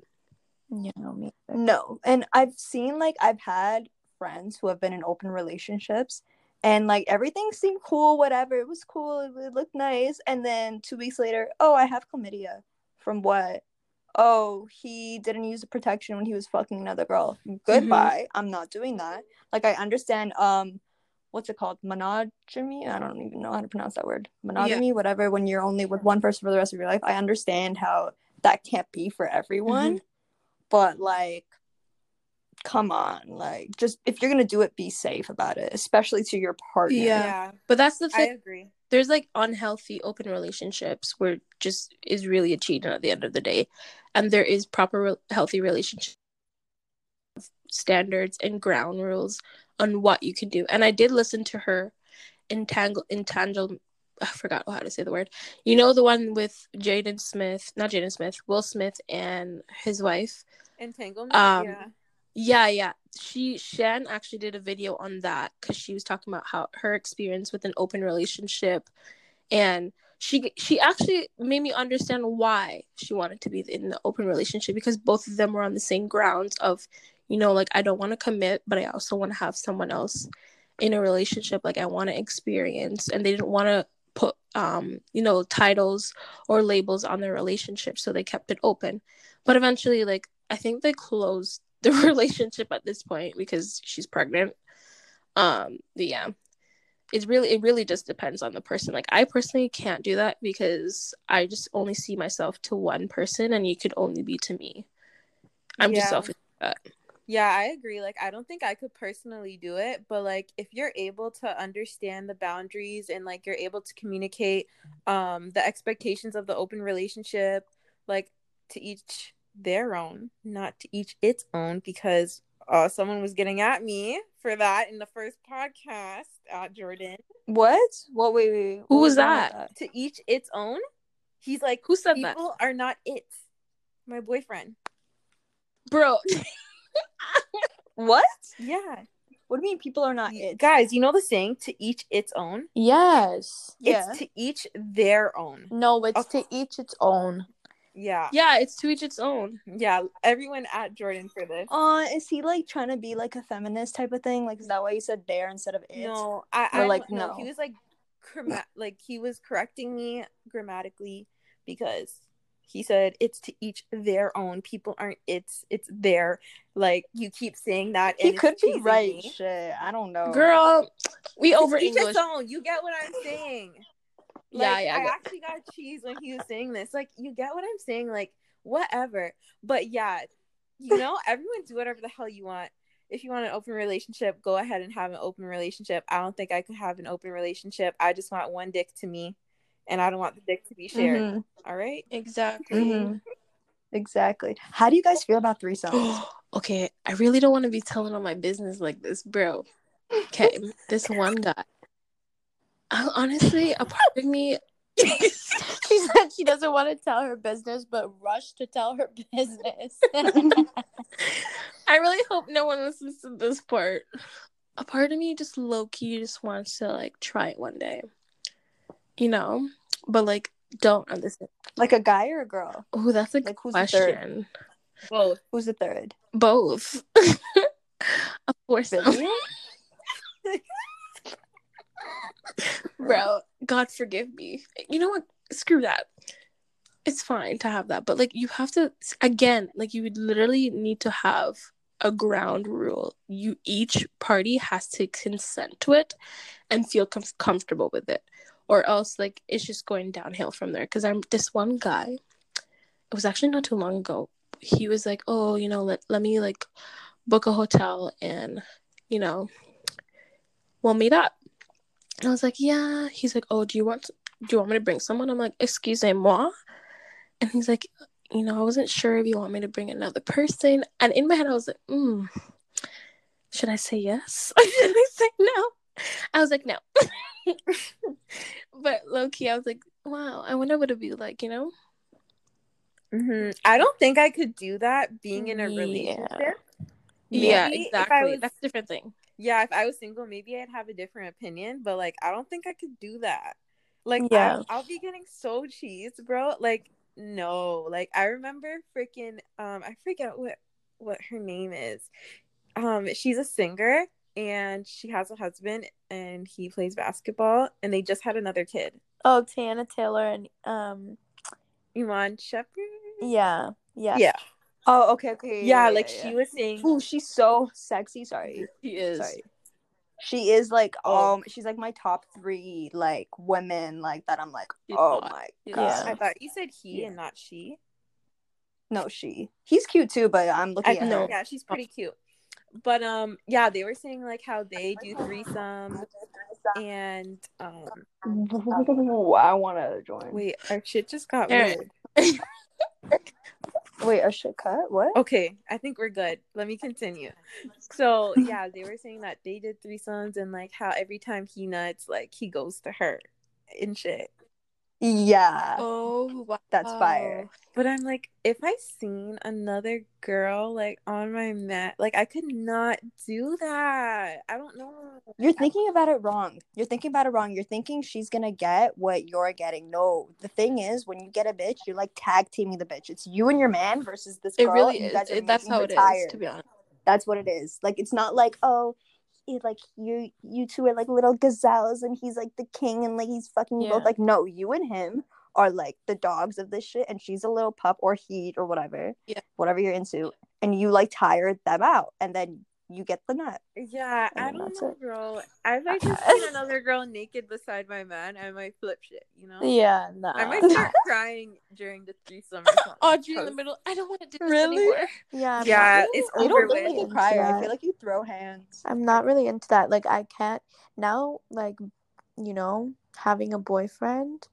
Yeah, no, me. No. And I've seen like I've had friends who have been in open relationships and like everything seemed cool, whatever. It was cool, it, looked nice. And then two weeks later, oh, I have chlamydia. From what? Oh, he didn't use the protection when he was fucking another girl. Goodbye. I'm not doing that. Like I understand um what's it called? Monogamy? I don't even know how to pronounce that word. Monogamy, whatever, when you're only with one person for the rest of your life. I understand how that can't be for everyone. But like come on, like just if you're gonna do it, be safe about it, especially to your partner. Yeah. But that's the thing I thing. agree. There's like unhealthy open relationships where just is really a cheating at the end of the day, and there is proper re- healthy relationship standards and ground rules on what you can do. And I did listen to her entangle entangle. I forgot how to say the word. You know the one with Jaden Smith, not Jaden Smith, Will Smith and his wife. Entanglement. Um, yeah. Yeah, yeah. She Shan actually did a video on that because she was talking about how her experience with an open relationship, and she she actually made me understand why she wanted to be in the open relationship because both of them were on the same grounds of, you know, like I don't want to commit, but I also want to have someone else in a relationship. Like I want to experience, and they didn't want to put um you know titles or labels on their relationship, so they kept it open. But eventually, like I think they closed the relationship at this point because she's pregnant. Um, but yeah, it's really it really just depends on the person. Like I personally can't do that because I just only see myself to one person, and you could only be to me. I'm Yeah. just selfish. Yeah, I agree. Like, I don't think I could personally do it, but like, if you're able to understand the boundaries and like you're able to communicate um the expectations of the open relationship, like to each their own, not to each its own, because uh someone was getting at me for that in the first podcast at Jordan. What? What? Wait, wait. wait. Who What was wrong that? To each its own. He's like, Who said that, people are not it. My boyfriend. bro? What? Yeah. What do you mean people are not it? Guys, you know the saying to each its own? Yes. Yeah. To each their own. No, it's Okay. to each its own. Yeah. yeah, it's to each its own. Yeah. Everyone at Jordan for this. Uh, is he like trying to be like a feminist type of thing? Like, is that why you said there instead of it? No, I, Or, I like, like no. no. He was like, gramma- like he was correcting me grammatically because He said it's to each their own. People aren't it's it's their like you keep saying that He could be right. me. Shit, I don't know. Girl, we over Each English. its own. You get what I'm saying. Yeah, Like, yeah, I I actually got cheese when he was saying this. Like, you get what I'm saying? Like, whatever. But yeah, you know, everyone do whatever the hell you want. If you want an open relationship, go ahead and have an open relationship. I don't think I could have an open relationship. I just want one dick to me, and I don't want the dick to be shared. Mhm, All right. Exactly. mhm. Exactly. How do you guys feel about threesomes? okay, I really don't want to be telling all my business like this, bro. Okay, this one guy. I, honestly, a part of me. She said she doesn't want to tell her business, but rush to tell her business. I really hope no one listens to this part. A part of me just low key just wants to like try it one day, you know, but like don't understand. like a guy or a girl? Oh, that's a good Like, who's the third? question. Both. Who's the third? Both, of course, Billy? Bro. God forgive me. You know what? Screw that. It's fine to have that, but like you have to again, like you would literally need to have a ground rule. You each party has to consent to it and feel com- comfortable with it, or else like it's just going downhill from there. Because I'm this one guy. It was actually not too long ago. He was like, "Oh, you know, let let me like book a hotel and you know, we'll meet up." And I was like, "Yeah." He's like, "Oh, do you want do you want me to bring someone?" I'm like, "Excusez-moi." And he's like, "You know, I wasn't sure if you want me to bring another person." And in my head, I was like, "Hmm, should I say yes? should I say no?" I was like, "No." but low key, I was like, "Wow, I wonder what it'd be like," you know? hmm I don't think I could do that being in a relationship. yeah, Maybe if exactly. Was- That's a different thing. Yeah, if I was single, maybe I'd have a different opinion, but like I don't think I could do that. Like Yeah. I'll, I'll be getting so cheesed, bro. Like no, like I remember freaking um I forget what what her name is. Um she's a singer and she has a husband and he plays basketball and they just had another kid. oh, Teyana Taylor and um, Iman Shumpert. yeah, yeah, Yeah. Oh, okay, okay. Yeah, like she was saying Ooh, she's so sexy. Sorry. she is. Sorry. She is like Oh. um she's like my top three like women like that I'm like She's oh hot. my She's god. I thought you said he Yeah. and not she. No, she. He's cute too, but I'm looking I at know. her. Yeah, she's pretty cute. But um, yeah, they were saying like how they do threesome and um. Ooh, I want to join. Wait, our shit just got Aaron. weird. Wait, a shit cut? What? Okay, I think we're good. Let me continue. So yeah, they were saying that they did threesomes and like how every time he nuts, like he goes to her and shit. Yeah. Oh, wow. That's fire. But I'm like, if I seen another girl like on my mat, like I could not do that. I don't know. You're thinking about it wrong. You're thinking about it wrong. You're thinking she's gonna get what you're getting. No, the thing is, when you get a bitch, you're like tag teaming the bitch. It's you and your man versus this It girl. really is. It, that's how it is, tired. to be honest. That's what it is. Like it's not like oh, it, like you you two are like little gazelles and he's like the king and like he's fucking you both. Like no, you and him are like the dogs of this shit, and she's a little pup or he or whatever. Yeah. Whatever you're into, and you like tire them out, and then you get the nut. Yeah, I And don't that's know, it. bro. If I just seen another girl naked beside my man, I might flip shit. You know. yeah, nah. I might start crying during the threesome. Or something. Audrey in the middle. I don't want to do this Really? anymore. yeah, I'm Yeah, not, it's You over don't look with. like a into crier. I feel like you throw hands. I'm not really into that. Like I can't now like you know, having a boyfriend,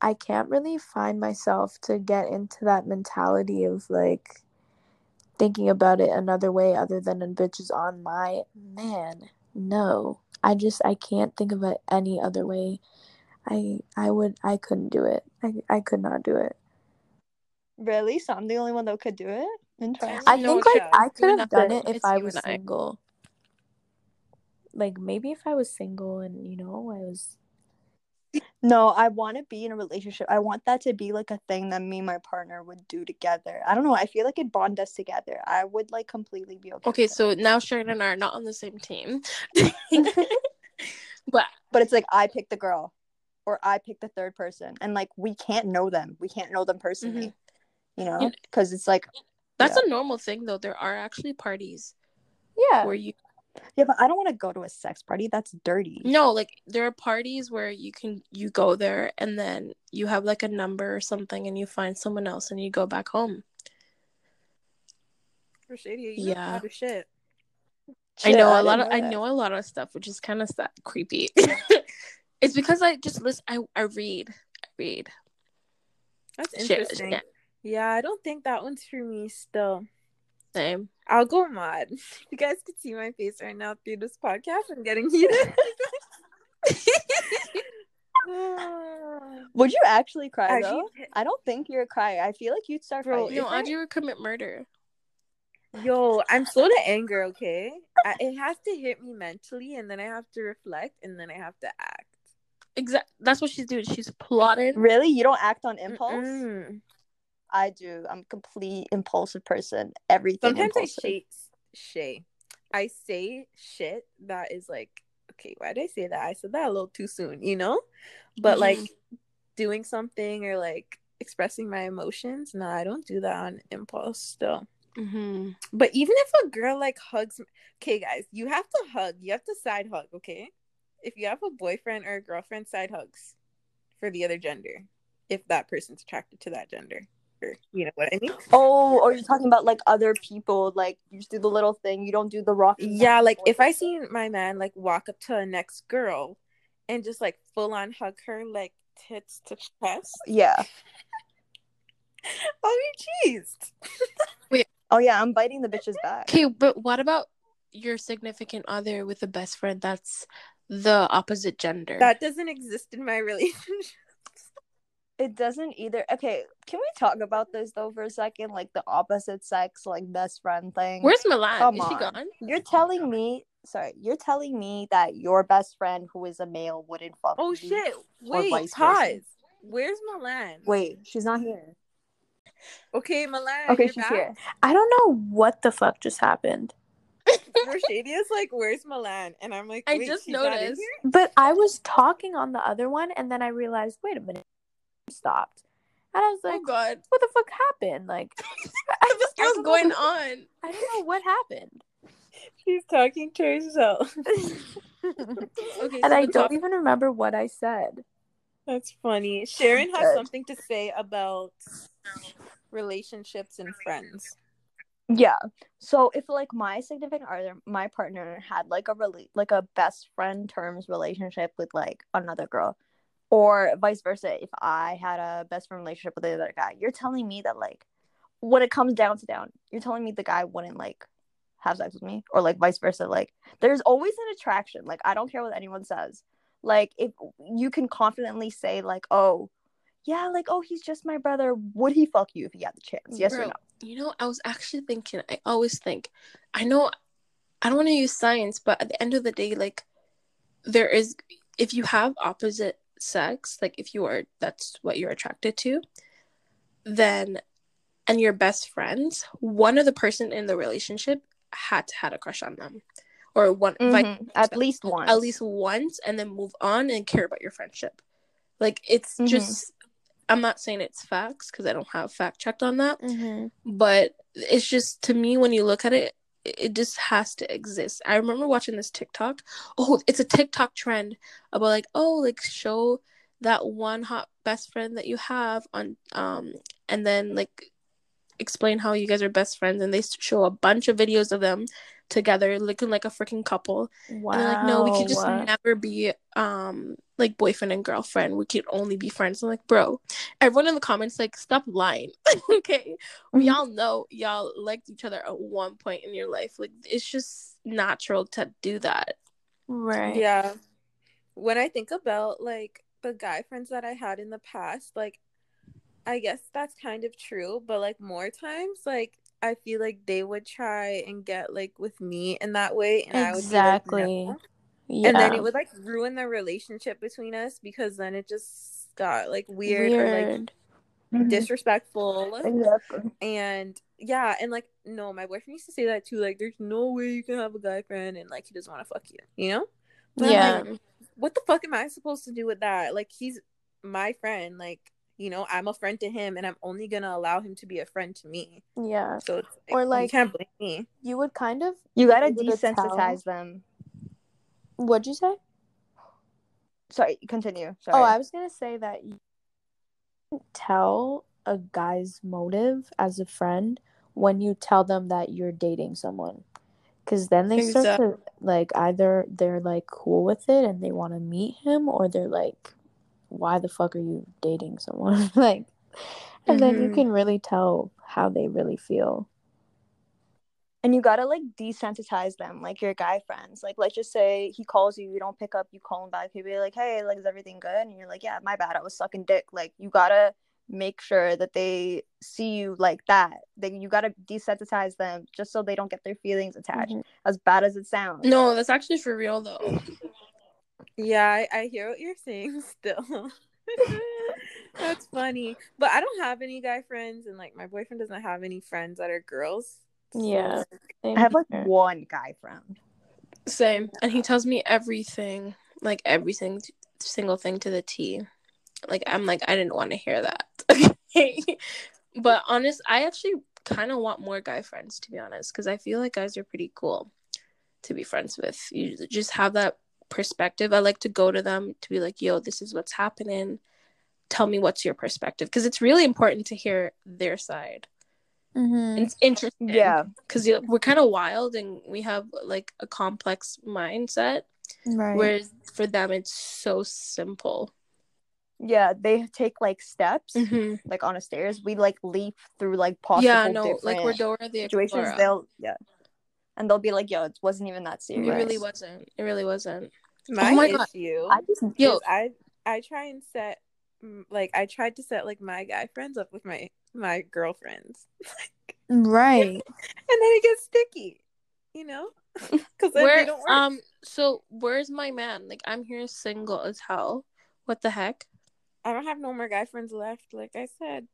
I can't really find myself to get into that mentality of like thinking about it another way other than a bitch is on my man. No. I just I can't think of it any other way. I I would I couldn't do it. I I could not do it. Really? So I'm the only one that could do it? Interesting. I No, think like Chad. I could have done it if I was and I. single. Like maybe if I was single and you know I was No, I want to be in a relationship. I want that to be like a thing that me and my partner would do together. I don't know. I feel like it bond us together. I would like completely be okay. Okay, with it. so now Sharon and I are not on the same team. but but it's like I pick the girl, or I pick the third person, and like we can't know them. We can't know them personally, mm-hmm. you know, because it's like That's Yeah. a normal thing though. There are actually parties Yeah. where you yeah, but I don't want to go to a sex party. That's dirty. no, like there are parties where you can you go there and then you have like a number or something and you find someone else and you go back home. Rashadia, you Yeah. know how to shit. I Shit, know a lot of know I know a lot of stuff, which is kind of sad, creepy. it's because I just listen. I I read, I read. That's Shit, interesting. yeah. Yeah, I don't think that one's for me still. I'll go mod. You guys can see my face right now through this podcast. I'm getting heated. Would you actually cry though? I don't think you're a crier. I feel like you'd start Bro, fighting. No, Audrey would commit murder. Oh yo, I'm slow to anger, okay? I, it has to hit me mentally, and then I have to reflect, and then I have to act. Exactly. That's what she's doing. She's plotting. Really? You don't act on impulse? Mm-mm. I do. I'm a complete impulsive person. Everything Sometimes impulsive. I say, shay. I say shit that is like, okay, why did I say that? I said that a little too soon, you know? But Mhm. like doing something or like expressing my emotions, no, I don't do that on impulse still. hmm But even if a girl like hugs, okay, guys, you have to hug. You have to side hug, okay? If you have a boyfriend or a girlfriend, side hugs for the other gender, if that person's attracted to that gender, you know what I mean? Oh, or you're talking about like other people, like you just do the little thing. You don't do the rock. Yeah, like if I see my man like walk up to a next girl and just like full on hug her, like tits to chest, Yeah. I'll be cheesed. Oh yeah, I'm biting the bitch's back. Okay, but what about your significant other with a best friend that's the opposite gender? That doesn't exist in my relationship. It doesn't either. Okay, can we talk about this though for a second? Like the opposite sex, like best friend thing. Where's Milan? Come Is she gone? You're telling me, sorry, you're telling me that your best friend who is a male wouldn't fuck Oh you? shit! Wait, pause. Where's Milan? Wait, she's not here. Okay, Milan. Okay, she's back? here. I don't know what the fuck just happened. Mercedes like, "Where's Milan?" And I'm like, I just she's not in noticed. But I was talking on the other one and then I realized, wait a minute, stopped. And I was oh, like, oh God, what the fuck happened? Like, I, what this I don't going what- on? I don't know what happened. She's talking to herself. Okay, and so I don't top- even remember what I said. That's funny. Sharon has Good. something to say about relationships and friends. Yeah. So if like my significant other, my partner had like a really like a best friend terms relationship with like another girl, or vice versa, if I had a best friend relationship with the other guy, you're telling me that like when it comes down to down, you're telling me the guy wouldn't like have sex with me, or like vice versa. Like there's always an attraction. Like I don't care what anyone says. Like if you can confidently say like, oh. Yeah, like oh, he's just my brother. Would he fuck you if he had the chance? Yes or no? You know, I was actually thinking. I always think. I know. I don't want to use science, but at the end of the day, like there is, if you have opposite sex, like if you are, that's what you're attracted to, then, and you're best friends, one of the person in the relationship had to had a crush on them, or one, vice Mhm. At least once. at least once and then move on and care about your friendship. Like it's Mhm. just I'm not saying it's facts because I don't have fact checked on that, Mm-hmm. but it's just to me when you look at it, it just has to exist. I remember watching this TikTok. Oh, it's a TikTok trend about like, oh, like show that one hot best friend that you have on um and then like explain how you guys are best friends and they show a bunch of videos of them together looking like a freaking couple Wow. and they're like, no, we could just never be um like boyfriend and girlfriend. We could only be friends. I'm like, bro, everyone in the comments like, stop lying. okay, we mm-hmm. all know y'all liked each other at one point in your life. Like, it's just natural to do that. right. Yeah. When I think about like the guy friends that I had in the past, like I guess that's kind of true, but like more times like I feel like they would try and get like with me in that way and I would be like, Exactly. "No." Yeah. and then it would like ruin the relationship between us because then it just got like weird, or like Weird. Mhm. disrespectful Exactly. and yeah and like no my boyfriend used to say that too like there's no way you can have a guy friend and like he doesn't want to fuck you you know But Yeah. like, what the fuck am I supposed to do with that? Like he's my friend. Like, you know, I'm a friend to him and I'm only gonna allow him to be a friend to me. Yeah. So it's Or, you like- can't blame me. You would kind of You gotta able to tell- desensitize them. What'd you say? Sorry, continue. Sorry. Oh, I was gonna say that you can tell a guy's motive as a friend when you tell them that you're dating someone, because then they start Exactly. to like either they're like cool with it and they want to meet him, or they're like, "Why the fuck are you dating someone?" like, and then you Mhm. can really tell how they really feel. And you gotta like desensitize them, like your guy friends. Like, let's just say he calls you, you don't pick up, you call him back. He'll be like, "Hey, like, is everything good?" And you're like, "Yeah, my bad, I was sucking dick." Like, you gotta make sure that they see you like that. Then you gotta desensitize them just so they don't get their feelings attached. Mhm. As bad as it sounds. No, that's actually for real though. Yeah, I, I hear what you're saying still. That's funny. But I don't have any guy friends and like my boyfriend doesn't have any friends that are girls. So, Yeah. I have like here. one guy friend. Same. And he tells me everything, like everything, single thing to the T. Like I'm like I didn't want to hear that. but honest, I actually kind of want more guy friends to be honest, because I feel like guys are pretty cool to be friends with. You just have that perspective. I like to go to them to be like, "Yo, this is what's happening. Tell me what's your perspective," because it's really important to hear their side. Mhm. It's interesting Yeah. because we're kind of wild and we have like a complex mindset Right. whereas for them it's so simple Yeah, they take like steps, mm-hmm. like on a stairs. We like leap through like possible yeah no like we're Dora the situations. Explorer. They'll yeah, and they'll be like, "Yo, it wasn't even that serious. it really wasn't it really wasn't My, Oh my God. issue I just Yo. I I try and set like I tried to set like my guy friends up with my my girlfriends. Right. and then it gets sticky, you know? Because where they don't work. um so where's my man like i'm here single as hell what the heck I don't have no more guy friends left, like I said.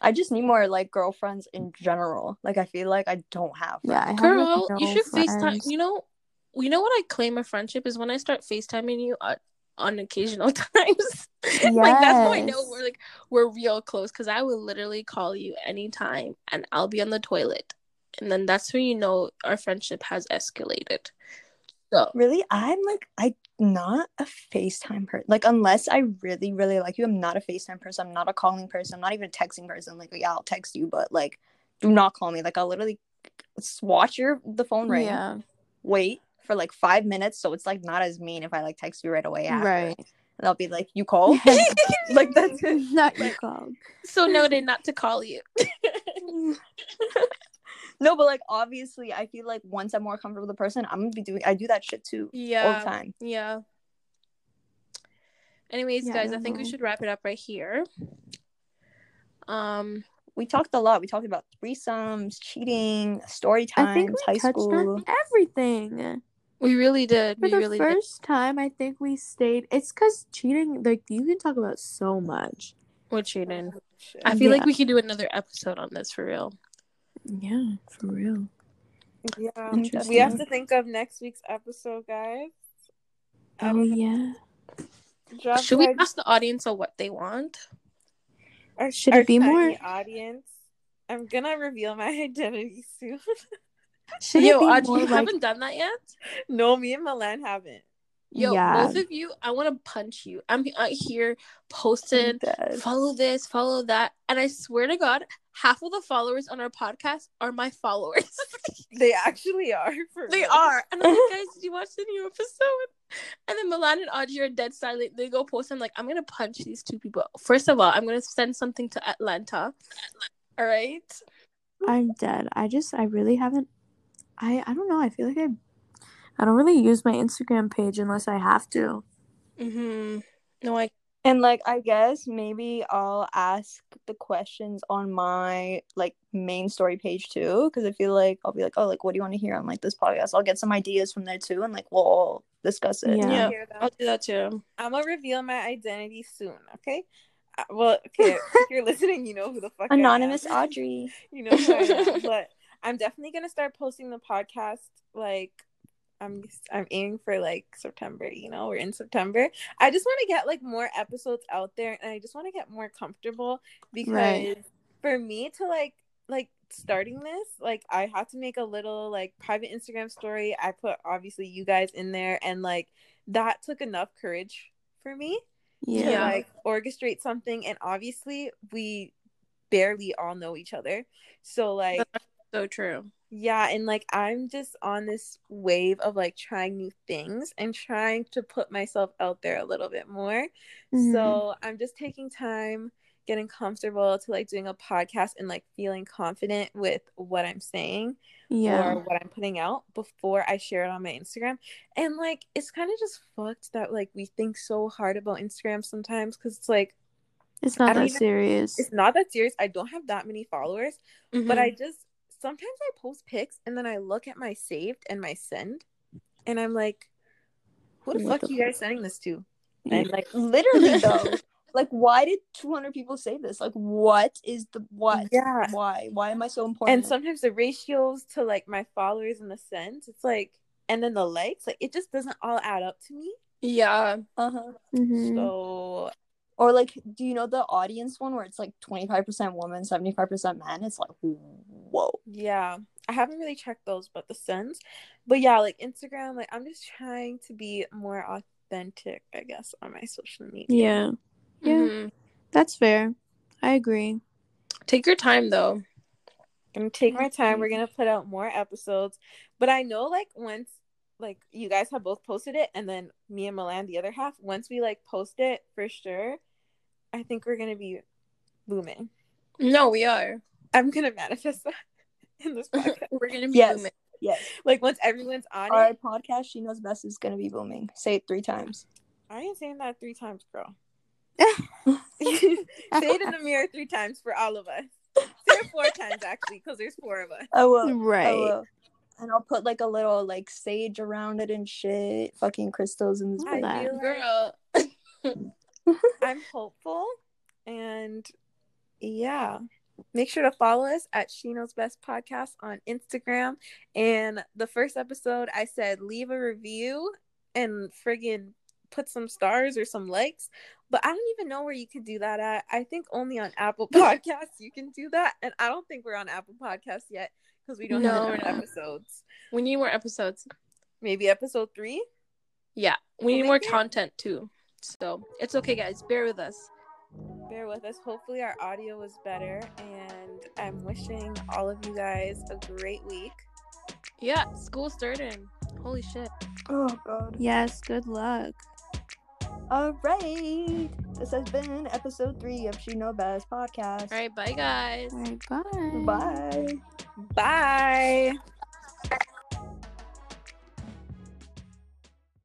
I just need more like girlfriends in general. Like I feel like I don't have. Yeah. I have, girl like, you no should facetime friends. you know you know what i claim a friendship is when i start facetiming you on, on occasional times like that's how i know we're like we're real close because i will literally call you anytime and i'll be on the toilet and then that's when you know our friendship has escalated so Really, I'm like I'm not a FaceTime person. Like unless I really, really like you, I'm not a FaceTime person. I'm not a calling person. I'm not even a texting person. Like yeah, I'll text you, but like do not call me. Like I'll literally s- watch your the phone ring, Yeah. wait for like five minutes, so it's like not as mean if I like text you right away after. Right. And I'll be like, you called? like that's it. Not you called. so noted not to call you No, but like obviously, I feel like once I'm more comfortable with the person, I'm gonna be doing. I do that shit too Yeah. all yeah the time. yeah anyways Yeah, guys i don't think we should wrap it up right here um We talked a lot. We talked about threesomes, cheating, story I think times, we high touched school. on everything. We really did For we the really did first time, I think we stayed. It's because cheating, like, you can talk about so much. we're cheating I feel Yeah. like we could do another episode on this for real. Yeah, for real. Yeah. We have to think of next week's episode, guys. Oh, don't yeah. Drop Should we our- ask the audience on what they want? our, Should our it be tiny more- audience? I'm gonna reveal my identity soon. Should Yo, Audrey, you like, haven't done that yet? no, me and Milan haven't. Yo, Yeah. both of you, I want to punch you. I'm out uh, here posting, follow this, follow that. And I swear to God, half of the followers on our podcast are my followers. They actually are. They real. are. And I'm like, guys, did you watch the new episode? And then Milan and Audrey are dead silent. They go post. I'm like, I'm going to punch these two people. First of all, I'm going to send something to Atlanta. All right. I'm dead. I just, I really haven't. I, I don't know. I feel like I, I don't really use my Instagram page unless I have to. Mm-hmm. No, I And like I guess maybe I'll ask the questions on my like main story page too, because I feel like I'll be like, oh, like what do you want to hear on like this podcast? I'll get some ideas from there too, and like we'll all discuss it. Yeah. Yeah. I'll do that too. I'm gonna reveal my identity soon. Okay. Uh, well, okay. if you're listening, you know who the fuck I am. Anonymous Audrey. you know who I am. but I'm definitely gonna start posting the podcast like I'm I'm aiming for like September, you know, we're in September. I just want to get like more episodes out there and I just want to get more comfortable because Right. for me to like like starting this, like I had to make a little like private Instagram story. I put obviously you guys in there and like that took enough courage for me to Yeah. like orchestrate something and obviously we barely all know each other. So like So true. yeah, and like I'm just on this wave of like trying new things and trying to put myself out there a little bit more. Mhm. So I'm just taking time, getting comfortable to like doing a podcast and like feeling confident with what I'm saying yeah. or what I'm putting out before I share it on my Instagram. And like it's kind of just fucked that like we think so hard about Instagram sometimes because it's like It's not that even- serious. it's not that serious. I don't have that many followers but Mhm. I just sometimes I post pics and then I look at my saved and my send, and I'm like, "Who the What fuck the you guys sending this to?" And like, Literally though. like why did 200 people say this? Like what is the what? Yeah. Why? Why am I so important? and sometimes the ratios to like my followers and the sends, it's like, and then the likes, like it just doesn't all add up to me. yeah. uh-huh. Mhm. So Or like, do you know the audience one where it's like 25% woman, 75% men? It's like, whoa. yeah, I haven't really checked those, but the sends, but yeah, like Instagram, like I'm just trying to be more authentic, I guess, on my social media. Yeah. Yeah. Mhm. That's fair. I agree. Take your time though. gonna take my time. We're Mhm. gonna put out more episodes. But I know like once like you guys have both posted it and then me and Milan the other half, once we like post it for sure, I think we're gonna be booming. No, we are. I'm gonna manifest that in this podcast. We're gonna be Yes. booming. Yes. like once everyone's on Our it. podcast, She Knows Best, is going to be booming. Say it three times. I ain't saying that three times, girl. Say it in the mirror three times for all of us. Say it four times actually, because there's four of us. I will. I Right. will. And I'll put like a little like sage around it and shit. Fucking crystals in this I I bitch. that. feel like Girl. I'm hopeful and yeah. Make sure to follow us at She Knows Best Podcast on Instagram. And the first episode, I said leave a review and friggin' put some stars or some likes. But I don't even know where you can do that at. I think only on Apple Podcasts you can do that. And I don't think we're on Apple Podcasts yet because we don't No, have enough episodes. We need more episodes. Maybe episode three? Yeah. We We'll need more it. content too. So it's okay guys. Bear with us. bear with us. Hopefully, our audio was better. And I'm wishing all of you guys a great week. Yeah, school starting. Holy shit. Oh, God. Yes, good luck. All right. This has been episode three of She Know Best podcast. All right, bye guys. All right, bye. Bye. Bye.